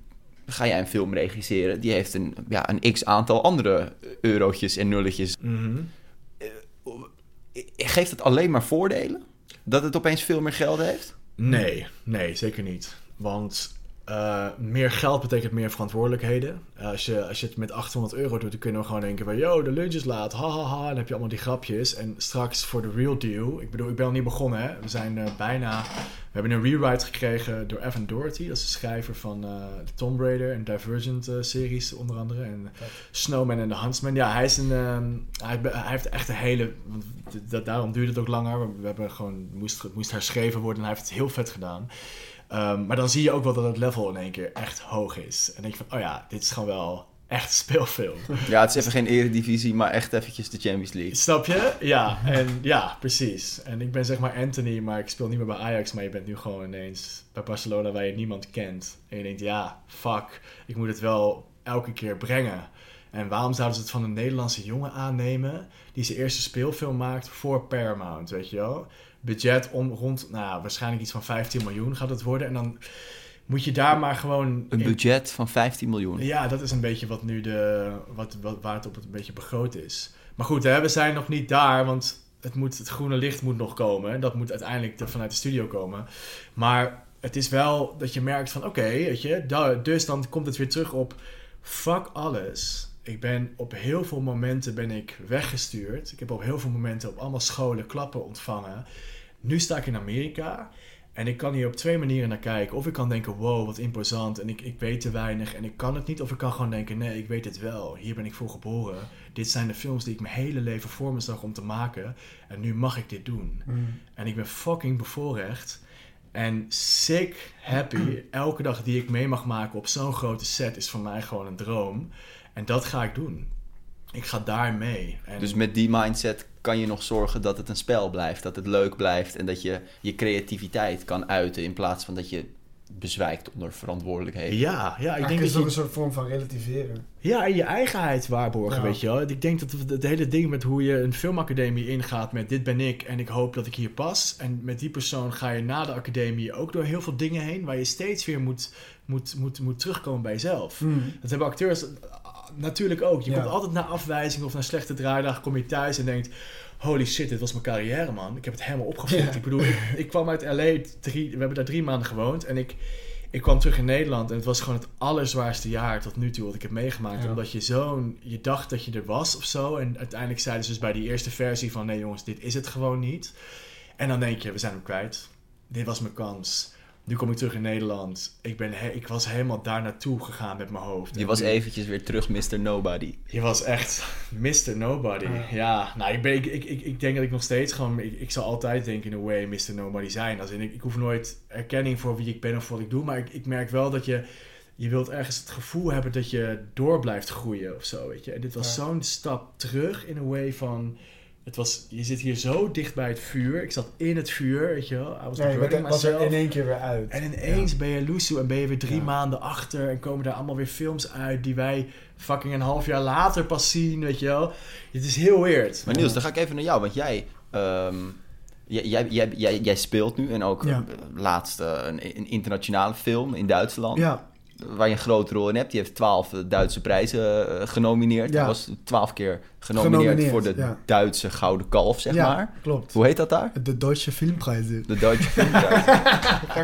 ga jij een film regisseren, die heeft een, ja, een x aantal andere eurotjes en nulletjes. Mhm. Geeft het alleen maar voordelen? Dat het opeens veel meer geld heeft? Nee, nee, zeker niet. Want eh, meer geld betekent meer verantwoordelijkheden. Eh, als, je, als je het met 800 euro doet, dan kunnen we gewoon denken van... Yo, de lunch is laat, ha, ha, ha. Dan heb je allemaal die grapjes. En straks voor de real deal... Ik bedoel, ik ben nog niet begonnen, hè. We zijn eh, bijna... We hebben een rewrite gekregen door Evan Doherty. Dat is de schrijver van de Tomb Raider en Divergent series onder andere. En Snowman en The Huntsman. Ja, hij is een... Ehm, hij, hij, heeft echt een hele... Want dat, daarom duurde het ook langer. We hebben gewoon... Moest, moest herschreven worden en hij heeft het heel vet gedaan. Ehm, maar dan zie je ook wel dat het level in één keer echt hoog is. En dan denk je van, oh ja, dit is gewoon wel echt speelfilm. Ja, het is even geen eredivisie, maar echt eventjes de Champions League. Snap je? Ja, en ja, precies. En ik ben zeg maar Anthony, maar ik speel niet meer bij Ajax, maar je bent nu gewoon ineens bij Barcelona waar je niemand kent. En je denkt, ja, fuck, ik moet het wel elke keer brengen. En waarom zouden ze het van een Nederlandse jongen aannemen die zijn eerste speelfilm maakt voor Paramount, weet je wel? Budget om rond, nou waarschijnlijk iets van 15 miljoen gaat het worden. En dan moet je daar maar gewoon... Een budget van 15 miljoen? Ja, dat is een beetje wat nu de, wat, wat, waar het op het een beetje begroot is. Maar goed, hè, we zijn nog niet daar, want het, moet, het groene licht moet nog komen. Dat moet uiteindelijk vanuit de studio komen. Maar het is wel dat je merkt van, oké, weet je, dus dan komt het weer terug op, fuck alles ik ben op heel veel momenten ben ik weggestuurd. Ik heb op heel veel momenten op allemaal scholen klappen ontvangen. Nu sta ik in Amerika en ik kan hier op twee manieren naar kijken. Of ik kan denken, wow, wat imposant en ik, ik weet te weinig en ik kan het niet. Of ik kan gewoon denken, nee, ik weet het wel. Hier ben ik voor geboren. Dit zijn de films die ik mijn hele leven voor me zag om te maken. En nu mag ik dit doen. Mm. En ik ben fucking bevoorrecht. En sick happy. Elke dag die ik mee mag maken op zo'n grote set is voor mij gewoon een droom. En dat ga ik doen. Ik ga daar mee. En... Dus met die mindset kan je nog zorgen dat het een spel blijft, dat het leuk blijft en dat je je creativiteit kan uiten in plaats van dat je bezwijkt onder verantwoordelijkheden. Ja, ja ik denk dat is ook een soort vorm van relativeren. Ja, en je eigenheid waarborgen, weet je wel. Ik denk dat het hele ding met hoe je een filmacademie ingaat met dit ben ik en ik hoop dat ik hier pas. En met die persoon ga je na de academie ook door heel veel dingen heen waar je steeds weer moet, moet, moet, moet terugkomen bij jezelf. Hmm. Dat hebben acteurs natuurlijk ook. Je komt altijd naar afwijzing of naar slechte draaidag, kom je thuis en denkt... Holy shit, dit was mijn carrière, man. Ik heb het helemaal opgevoerd. Ik bedoel, ik, ik, kwam uit L.A. Drie, we hebben daar drie maanden gewoond. En ik, ik kwam terug in Nederland. En het was gewoon het allerzwaarste jaar tot nu toe wat ik heb meegemaakt. Omdat je zo'n... Je dacht dat je er was of zo. En uiteindelijk zeiden ze dus bij die eerste versie van... Nee jongens, dit is het gewoon niet. En dan denk je, we zijn hem kwijt. Dit was mijn kans. Nu kom ik terug in Nederland. Ik, ben ik was helemaal daar naartoe gegaan met mijn hoofd. Je was eventjes weer terug Mr. Nobody. Je was echt Mr. Nobody. Ja, nou, ik, ben, ik, ik, ik, denk dat ik nog steeds gewoon... Ik, ik zal altijd denken in a way Mr. Nobody zijn. Als in, ik, ik hoef nooit erkenning voor wie ik ben of wat ik doe. Maar ik, ik merk wel dat je... Je wilt ergens het gevoel hebben dat je door blijft groeien of zo, weet je. En dit was zo'n stap terug in een way van het was, je zit hier zo dicht bij het vuur. Ik zat in het vuur, weet je wel. was, nee, maar was er in één keer weer uit. En ineens ben je Lucy en ben je weer drie maanden achter. En komen daar allemaal weer films uit die wij fucking een half jaar later pas zien, weet je wel. Het is heel weird. Maar Niels, dan ga ik even naar jou. Want jij... Um, jij, jij, jij, jij, speelt nu en ook ja. laatst een, een, internationale film in Duitsland. Ja waar je een grote rol in hebt. Die heeft twaalf Duitse prijzen uh, genomineerd. Ja. was twaalf keer genomineerd, voor de Duitse Gouden Kalf, zeg ja, maar. klopt. Hoe heet dat daar? De Duitse Filmprijzen. De Duitse Filmprijzen.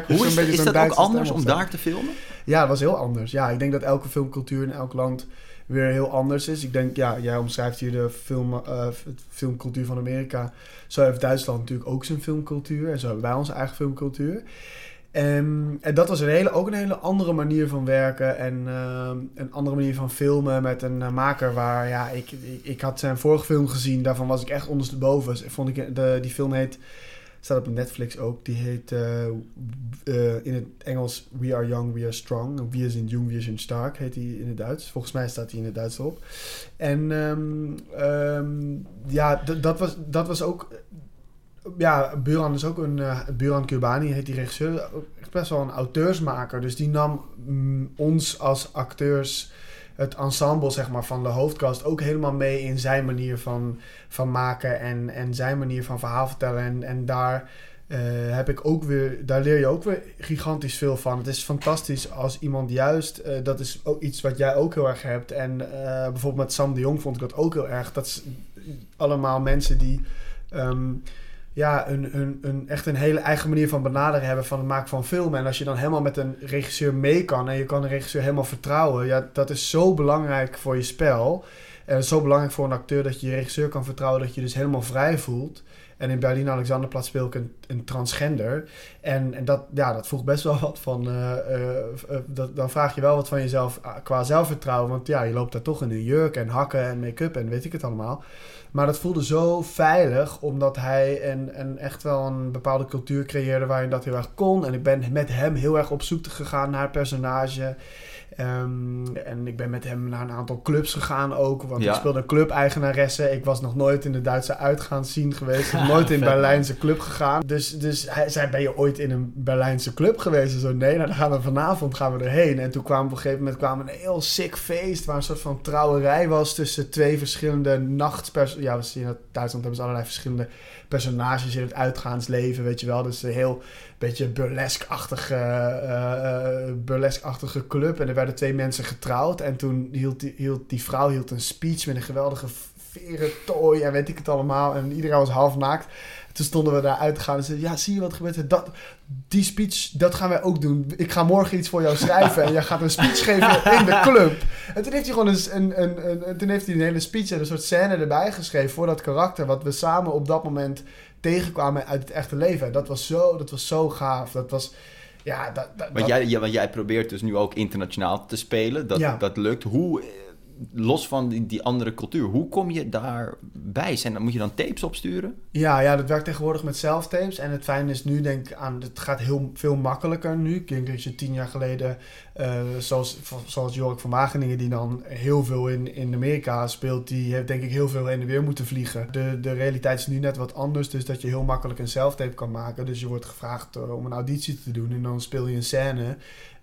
Hoe is, is dat ook anders om daar te filmen? Ja, het was heel anders. Ja, ik denk dat elke filmcultuur in elk land weer heel anders is. Ik denk, ja, jij omschrijft hier de film, uh, filmcultuur van Amerika. Zo heeft Duitsland natuurlijk ook zijn filmcultuur. En zo hebben wij onze eigen filmcultuur. En, en dat was een hele, ook een hele andere manier van werken en uh, een andere manier van filmen met een uh, maker waar, ja, ik, ik, had zijn vorige film gezien, daarvan was ik echt ondersteboven. Vond ik, de, die film heet, staat op Netflix ook, die heet uh, in het Engels We Are Young, We Are Strong. We zijn jong, We zijn stark heet die in het Duits. Volgens mij staat die in het Duits op. En um, ja, dat was, dat was ook ja, Buran is ook een. Uh, Buran Kurbani heet die regisseur. Best wel een auteursmaker. Dus die nam mm, ons als acteurs. Het ensemble zeg maar, van de hoofdkast ook helemaal mee in zijn manier van, van maken en, en zijn manier van verhaal vertellen. En, en daar uh, heb ik ook weer, daar leer je ook weer gigantisch veel van. Het is fantastisch als iemand juist, uh, dat is ook iets wat jij ook heel erg hebt. En bijvoorbeeld met Sam de Jong vond ik dat ook heel erg. Dat allemaal mensen die. Um, ja, een, een, een, echt een hele eigen manier van benaderen hebben van het maken van filmen. En als je dan helemaal met een regisseur mee kan en je kan een regisseur helemaal vertrouwen, ja, dat is zo belangrijk voor je spel. En zo belangrijk voor een acteur dat je je regisseur kan vertrouwen, dat je je dus helemaal vrij voelt. En in Berlin Alexanderplatz speel ik een, transgender. En, en dat, ja, dat voegt best wel wat van. eh, eh, eh, dat, dan vraag je wel wat van jezelf ah, qua zelfvertrouwen. Want ja, je loopt daar toch in een jurk en hakken en make-up en weet ik het allemaal. Maar dat voelde zo veilig, omdat hij een echt wel een bepaalde cultuur creëerde waarin dat heel erg kon. En ik ben met hem heel erg op zoek gegaan naar personage. Ehm, en ik ben met hem naar een aantal clubs gegaan ook. Want Ja. ik speelde club-eigenaresse. Ik was nog nooit in de Duitse uitgaanszien geweest. Nooit in een. Berlijnse club gegaan. Dus, dus hij zei, ben je ooit in een Berlijnse club geweest? En zo, nee, nou, dan gaan we vanavond gaan we erheen. En toen kwamen we op een gegeven moment kwamen we een heel sick feest... waar een soort van trouwerij was tussen twee verschillende nachtspers... Ja, we zien in Duitsland hebben ze allerlei verschillende personages in het uitgaansleven, weet je wel. Dus een heel beetje burlesque-achtige, eh, eh, burlesque-achtige club. En er werden twee mensen getrouwd. En toen hield die, hield die vrouw hield een speech met een geweldige veren tooi en weet ik het allemaal. En iedereen was half naakt. Toen stonden we daar uit te gaan en zeiden, ja, zie je wat er gebeurt? Dat, die speech, dat gaan wij ook doen. Ik ga morgen iets voor jou schrijven en jij gaat een speech geven in de club. En toen heeft hij gewoon een, een, een, een- toen heeft hij een hele speech en een soort scène erbij geschreven voor dat karakter, wat we samen op dat moment tegenkwamen uit het echte leven. En dat was zo, dat was zo gaaf. Dat was, ja, dat, dat, Want dat- jij, ja, want jij probeert dus nu ook internationaal te spelen. Dat, Ja. dat lukt. Hoe, los van die, die andere cultuur, hoe kom je daarbij? Zijn, moet je dan tapes opsturen? Ja, ja, dat werkt tegenwoordig met zelftapes. En het fijne is nu, denk ik, aan, het gaat heel veel makkelijker nu. Ik denk dat je tien jaar geleden, eh, zoals, zoals Jorik van Wageningen, die dan heel veel in, in Amerika speelt, die heeft denk ik heel veel heen en weer moeten vliegen. De, de realiteit is nu net wat anders, dus dat je heel makkelijk een zelftape kan maken. Dus je wordt gevraagd eh, om een auditie te doen en dan speel je een scène.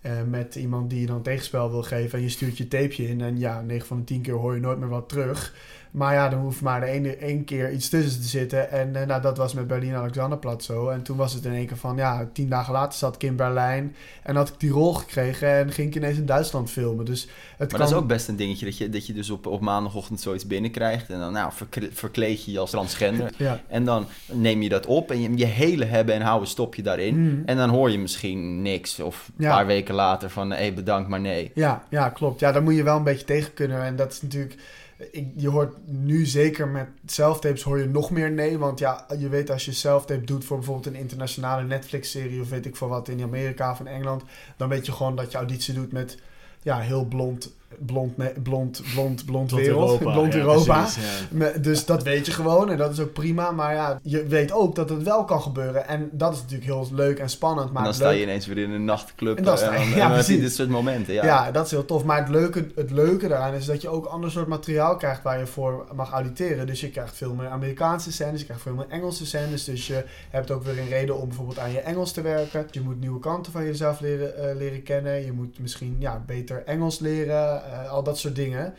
Eh, met iemand die je dan tegenspel wil geven. En je stuurt je tapeje in. En ja, 9 van de 10 keer hoor je nooit meer wat terug. Maar ja, dan hoeft maar de ene één keer iets tussen te zitten. En eh, nou, dat was met Berlin Alexanderplatz zo. En toen was het in één keer van, ja, tien dagen later zat ik in Berlijn. En had ik die rol gekregen en ging ik ineens in Duitsland filmen. Dus het Maar kan... dat is ook best een dingetje, dat je, dat je dus op, op maandagochtend zoiets binnenkrijgt. En dan nou, verkle- verkleed je je als transgender. Ja. En dan neem je dat op en je, je hele hebben en houden stop je daarin. Mm. En dan hoor je misschien niks. Of een Ja. paar weken later van, hé, bedankt, maar nee. Ja, ja, klopt. Ja, daar moet je wel een beetje tegen kunnen. En dat is natuurlijk... Ik, je hoort nu zeker met selftapes hoor je nog meer nee. Want ja, je weet als je selftape doet voor bijvoorbeeld een internationale Netflix-serie... of weet ik veel wat in Amerika of in Engeland... dan weet je gewoon dat je auditie doet met ja, heel blond, blond, blond, blond, blond, wereld. Europa. blond ja, Europa. precies, ja. Me- Dus dat weet je gewoon en dat is ook prima. Maar ja, je weet ook dat het wel kan gebeuren. En dat is natuurlijk heel leuk en spannend. Maar en dan sta leuk- je ineens weer in een nachtclub. En dan sta je- en ja, dan dit soort momenten. Ja. Ja. dat is heel tof. Maar het leuke, het leuke daaraan is dat je ook ander soort materiaal krijgt waar je voor mag auditeren. Dus je krijgt veel meer Amerikaanse scènes, je krijgt veel meer Engelse scènes. Dus je hebt ook weer een reden om bijvoorbeeld aan je Engels te werken. Je moet nieuwe kanten van jezelf leren, eh, leren kennen. Je moet misschien ja, beter Engels leren, eh, al dat soort dingen.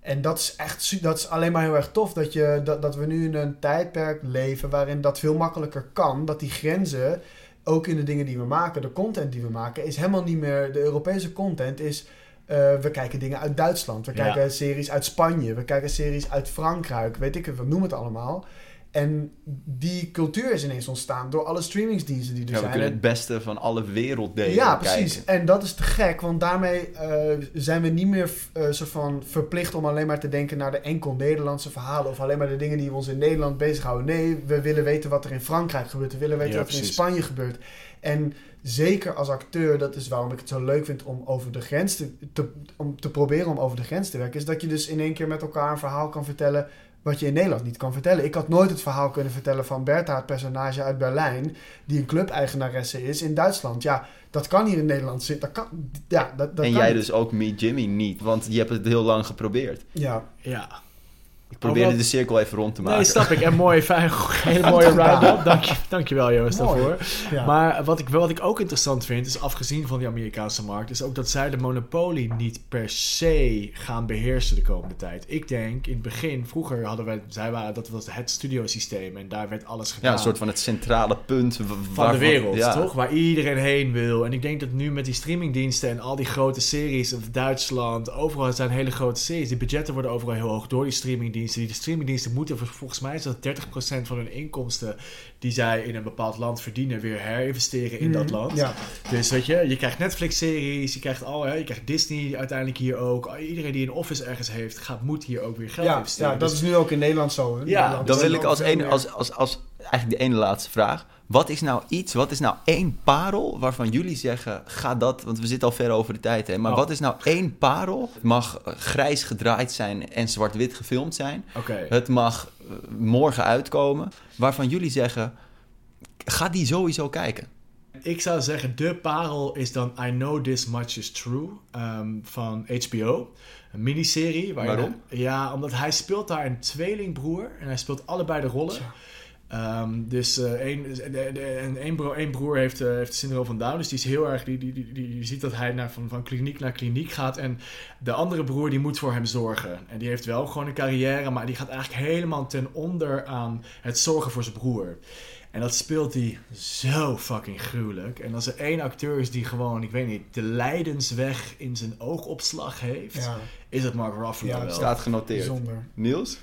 En dat is echt dat is alleen maar heel erg tof dat, je, dat, dat we nu in een tijdperk leven waarin dat veel makkelijker kan. Dat die grenzen, ook in de dingen die we maken, de content die we maken, is helemaal niet meer. De Europese content is. eh, we kijken dingen uit Duitsland, we Ja. kijken series uit Spanje, we kijken series uit Frankrijk, weet ik het, we noemen het allemaal. En die cultuur is ineens ontstaan door alle streamingsdiensten die er Ja, we zijn. kunnen En- het beste van alle werelddelen ja, kijken. precies. En dat is te gek, want daarmee eh, zijn we niet meer eh, soort van verplicht om alleen maar te denken naar de enkel Nederlandse verhalen of alleen maar de dingen die ons in Nederland bezighouden. Nee, we willen weten wat er in Frankrijk gebeurt, we willen weten Ja, wat er in. Spanje gebeurt. En zeker als acteur, dat is waarom ik het zo leuk vind om over de grens te, te- om te proberen om over de grens te werken, is dat je dus in één keer met elkaar een verhaal kan vertellen wat je in Nederland niet kan vertellen. Ik had nooit het verhaal kunnen vertellen van Bertha, het personage uit Berlijn, die een clubeigenaresse is in Duitsland. Ja, dat kan hier in Nederland zitten. Dat kan, ja, dat, dat en kan jij niet. dus ook Meet Jimmy niet, want je hebt het heel lang geprobeerd. Ja, Ja. Probeerde de cirkel even rond te maken. Nee, snap ik. En mooi, fijn, hele mooie round-up. Dank je, dankjewel Joost Mooi. daarvoor. ja. Maar wat ik, wel- wat ik ook interessant vind, is afgezien van die Amerikaanse markt, is ook dat zij de monopolie niet per se gaan beheersen de komende tijd. Ik denk, in het begin, vroeger hadden wij, zij waren, dat was het studiosysteem en daar werd alles gedaan. Ja, een soort van het centrale punt van de wereld, ja. toch? Waar iedereen heen wil. En ik denk dat nu met die streamingdiensten en al die grote series, of Duitsland, overal zijn hele grote series. Die budgetten worden overal heel hoog door die streamingdiensten. Streamingdiensten. Die streamingdiensten moeten volgens mij is dat 30% van hun inkomsten die zij in een bepaald land verdienen, weer herinvesteren in dat Mhm, land. Ja. Dus weet je, je krijgt Netflix-series, je krijgt al, hè, je krijgt Disney uiteindelijk hier ook. Iedereen die een office ergens heeft, gaat, moet hier ook weer geld Ja, investeren. ja, dat Dus- is nu ook in Nederland zo. hè. Ja, Nederland Dan wil ik als, een, als, als, als eigenlijk de ene laatste vraag. Wat is nou iets, wat is nou één parel waarvan jullie zeggen, ga dat, want we zitten al ver over de tijd, hè, maar Oh. wat is nou één parel? Het mag eh, grijs gedraaid zijn en zwart-wit gefilmd zijn. Het mag eh, morgen uitkomen, waarvan jullie zeggen, ga die sowieso kijken. Ik zou zeggen, de parel is dan I Know This Much Is True ehm, van HBO. Een miniserie. Waarom? ja, omdat hij speelt daar een tweelingbroer. En hij speelt allebei de rollen. Tja. Ehm, dus eh één, de, de, en één, broer, één broer heeft, eh, heeft het syndroom van Down. Dus die is heel erg. Die, die, die, die, je ziet dat hij naar, van, van kliniek naar kliniek gaat. En de andere broer die moet voor hem zorgen. En die heeft wel gewoon een carrière. Maar die gaat eigenlijk helemaal ten onder aan het zorgen voor zijn broer. En dat speelt hij zo fucking gruwelijk. En als er één acteur is die gewoon, ik weet niet, de lijdensweg in zijn oogopslag heeft, Ja, is het Mark Ruffalo Ja, wel. Staat genoteerd. bijzonder. Niels?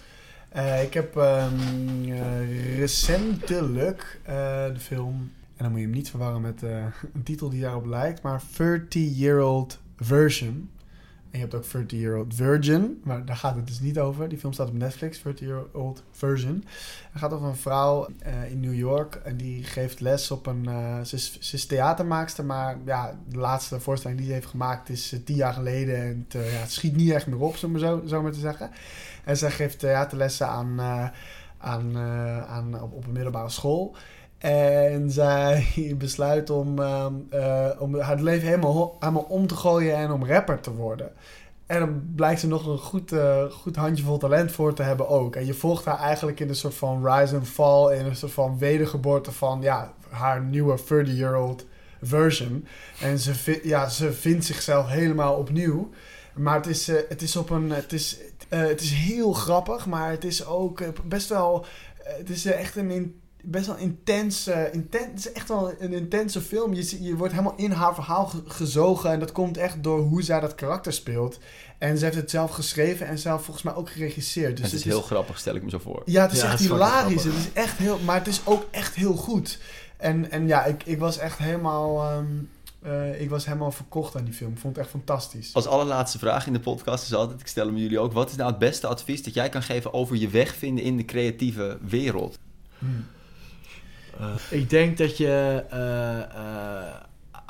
Eh, ik heb eh, recentelijk eh, de film, en dan moet je hem niet verwarren met een titel die daarop lijkt, maar 30-Year-Old Version. En je hebt ook 30-Year-Old Virgin, maar daar gaat het dus niet over. Die film staat op Netflix, 30-Year-Old Version. Het gaat over een vrouw eh, in New York en die geeft les op een... eh, ze, is, ze is theatermaakster, maar ja, de laatste voorstelling die ze heeft gemaakt is eh, tien jaar geleden. En het, ja, het schiet niet echt meer op, zo maar, zo, maar te zeggen. En zij geeft theaterlessen aan, aan, aan, op een middelbare school. En zij besluit om, eh, om haar leven helemaal, helemaal om te gooien en om rapper te worden. En dan blijkt ze nog een goed, eh, goed handjevol talent voor te hebben ook. En je volgt haar eigenlijk in een soort van rise and fall, in een soort van wedergeboorte van ja, haar nieuwe 30-year-old version. En ze, ja, ze vindt zichzelf helemaal opnieuw. Maar het is, eh, het is op een. Het is, het is heel grappig, maar het is ook best wel. het is echt een. Best wel intens, eh, inten- Het is echt wel een intense film. Je, je wordt helemaal in haar verhaal ge- gezogen. En dat komt echt door hoe zij dat karakter speelt. En ze heeft het zelf geschreven en zelf volgens mij ook geregisseerd. Dus het is heel grappig, stel ik me zo voor. ja, het is Ja, echt het is fucking hilarisch. Het is echt heel, maar het is ook echt heel goed. En, en ja, ik, ik was echt helemaal, ehm, eh, ik was helemaal verkocht aan die film. Ik vond het echt fantastisch. Als allerlaatste vraag in de podcast is altijd, ik stel hem jullie ook, wat is nou het beste advies dat jij kan geven over je weg vinden in de creatieve wereld? Hmm. Ik denk dat je, eh, eh,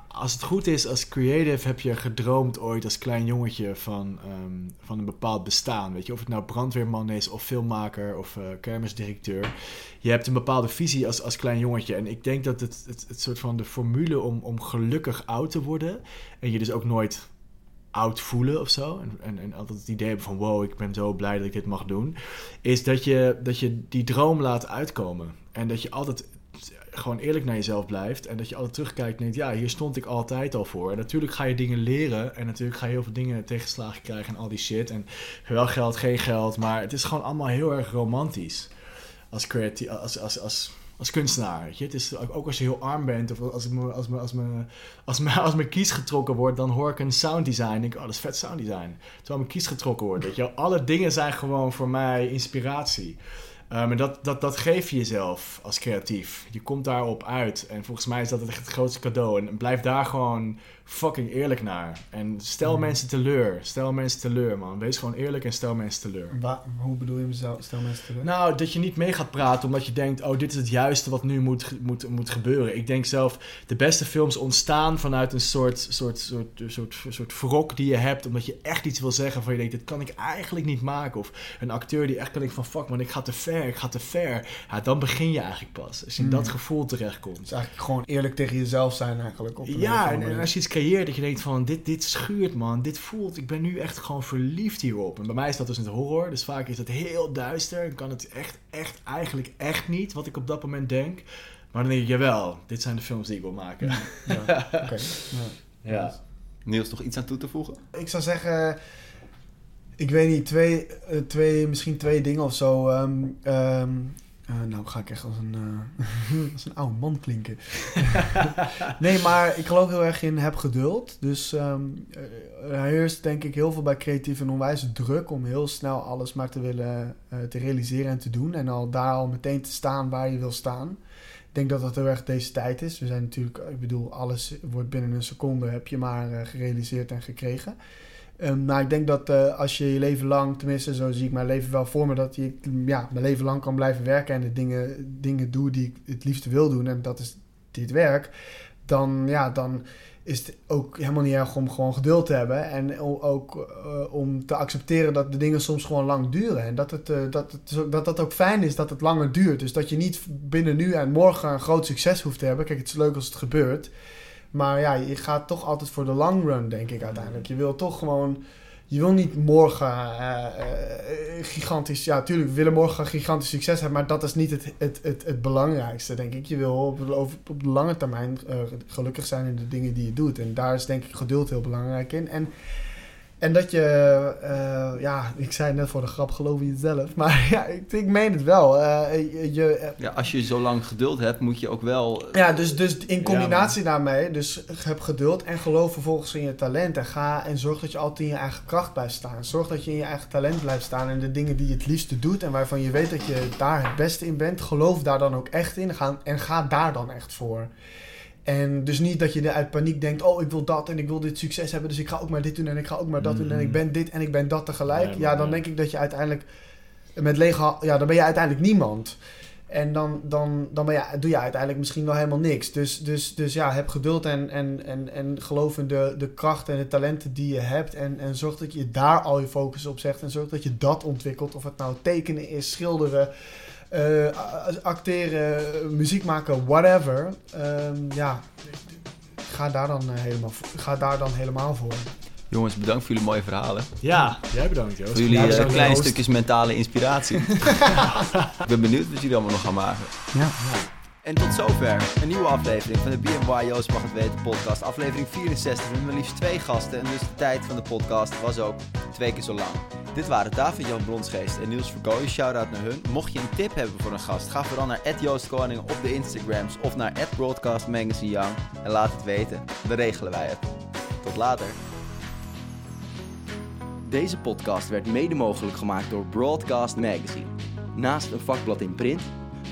als het goed is, als creative heb je gedroomd ooit als klein jongetje van, ehm, van een bepaald bestaan. Weet je, of het nou brandweerman is, of filmmaker, of eh, kermisdirecteur. Je hebt een bepaalde visie als, als klein jongetje. En ik denk dat het, het, het soort van de formule om, om gelukkig oud te worden, en je dus ook nooit oud voelen of zo. En, en, en altijd het idee hebben van wow, ik ben zo blij dat ik dit mag doen. Is dat je, dat je die droom laat uitkomen. En dat je altijd gewoon eerlijk naar jezelf blijft. En dat je altijd terugkijkt en denkt, ja, hier stond ik altijd al voor. En natuurlijk ga je dingen leren. En natuurlijk ga je heel veel dingen tegenslagen krijgen en al die shit. En wel geld, geen geld. Maar het is gewoon allemaal heel erg romantisch. Als, creatie, als, als, als, als kunstenaar. Weet je? Het is, ook als je heel arm bent. Of als, ik me, als, me, als, me, als, me, als mijn kies getrokken wordt. Dan hoor ik een sounddesign. En denk ik, oh, dat is vet sounddesign. Terwijl mijn kies getrokken wordt. Weet je? Alle dingen zijn gewoon voor mij inspiratie. Um, en dat, dat, dat geef je jezelf als creatief. Je komt daarop uit. En volgens mij is dat echt het grootste cadeau. En blijf daar gewoon fucking eerlijk naar. En stel Mhm. mensen teleur. Stel mensen teleur, man. Wees gewoon eerlijk en stel mensen teleur. Wa- hoe bedoel je mezelf? Stel mensen terug. Nou, dat je niet mee gaat praten omdat je denkt... oh, dit is het juiste wat nu moet, moet, moet gebeuren. Ik denk zelf, de beste films ontstaan vanuit een soort, soort, soort, soort, soort wrok die je hebt... omdat je echt iets wil zeggen van je denkt... dit kan ik eigenlijk niet maken. Of een acteur die echt kan denken van... fuck man, ik ga te ver, ik ga te ver. Ja, dan begin je eigenlijk pas. Als je in Mm. dat gevoel terechtkomt. Dus eigenlijk gewoon eerlijk tegen jezelf zijn eigenlijk. Op een Ja, en, als je iets creëert dat je denkt van dit, dit schuurt man, dit voelt, ik ben nu echt gewoon verliefd hierop. En bij mij is dat dus in het horror, dus vaak is het heel duister en kan het echt, echt, eigenlijk echt niet wat ik op dat moment denk. Maar dan denk ik, jawel, dit zijn de films die ik wil maken. Ja, oké. Ja. Ja. Niels, nog iets aan toe te voegen? Ik zou zeggen, ik weet niet, twee, eh, twee, misschien twee dingen of zo. Ehm, Eh, nou ga ik echt als een, eh, als een oude man klinken. nee, maar ik geloof heel erg in heb geduld. Dus er heerst denk ik heel veel bij creatief en onwijs druk om heel snel alles maar te willen te realiseren en te doen. En al daar al meteen te staan waar je wil staan. Ik denk dat dat heel erg deze tijd is. We zijn natuurlijk, ik bedoel, alles wordt binnen een seconde heb je maar gerealiseerd en gekregen. Ehm, nou, ik denk dat eh, als je je leven lang, tenminste zo zie ik mijn leven wel voor me, dat je ja, mijn leven lang kan blijven werken en de dingen, dingen doe die ik het liefste wil doen, en dat is dit werk, dan, ja, dan is het ook helemaal niet erg om gewoon geduld te hebben en ook eh, om te accepteren dat de dingen soms gewoon lang duren en dat het, eh, dat, het, dat dat ook fijn is dat het langer duurt. Dus dat je niet binnen nu en morgen een groot succes hoeft te hebben. Kijk, het is leuk als het gebeurt. Maar ja, je gaat toch altijd voor de long run, denk ik uiteindelijk. Je wil toch gewoon. Je wil niet morgen eh, eh, gigantisch. Ja, tuurlijk, we willen morgen gigantisch succes hebben. Maar dat is niet het, het, het, het belangrijkste, denk ik. Je wil op, op de lange termijn eh, gelukkig zijn in de dingen die je doet. En daar is denk ik geduld heel belangrijk in. En, en dat je, eh, ja, ik zei net voor de grap, geloof in jezelf. Maar ja, ik, ik meen het wel. Eh, je, je, Ja, als je zo lang geduld hebt, moet je ook wel... ja, dus, dus in combinatie daarmee, dus heb geduld en geloof vervolgens in je talent. En ga en zorg dat je altijd in je eigen kracht blijft staan. Zorg dat je in je eigen talent blijft staan en de dingen die je het liefste doet en waarvan je weet dat je daar het beste in bent, geloof daar dan ook echt in gaan, en ga daar dan echt voor. En dus niet dat je uit paniek denkt, oh ik wil dat en ik wil dit succes hebben, dus ik ga ook maar dit doen en ik ga ook maar dat doen en ik ben dit en ik ben dat tegelijk. Nee, ja, dan denk ik dat je uiteindelijk met lege, ja, dan ben je uiteindelijk niemand. En dan, dan, dan ben je, doe je uiteindelijk misschien wel helemaal niks. Dus, dus, dus ja, heb geduld en, en, en, en geloof in de, de kracht en de talenten die je hebt. En, en zorg dat je daar al je focus op zegt. En zorg dat je dat ontwikkelt. Of het nou tekenen is, schilderen, eh, acteren, muziek maken, whatever. Ehm, ja, ga daar, dan, eh, helemaal, voor- ga daar dan helemaal voor. Jongens, bedankt voor jullie mooie verhalen. Ja, jij bedankt Joost. Voor jullie Ja, eh, kleine stukjes mentale inspiratie. ik ben benieuwd wat jullie allemaal nog gaan maken. Ja. En tot zover een nieuwe aflevering van de BNY Joost Mag Het Weten podcast. Aflevering 64 met maar liefst twee gasten. En dus de tijd van de podcast was ook twee keer zo lang. Dit waren David-Jan Bronsgeest en Niels Verkooyen. Shout-out naar hun. Mocht je een tip hebben voor een gast, ga vooral naar Joost Koning op de Instagrams of naar Broadcast Magazine Young. En laat het weten. Dan regelen wij het. Tot later. Deze podcast werd mede mogelijk gemaakt door Broadcast Magazine. Naast een vakblad in print,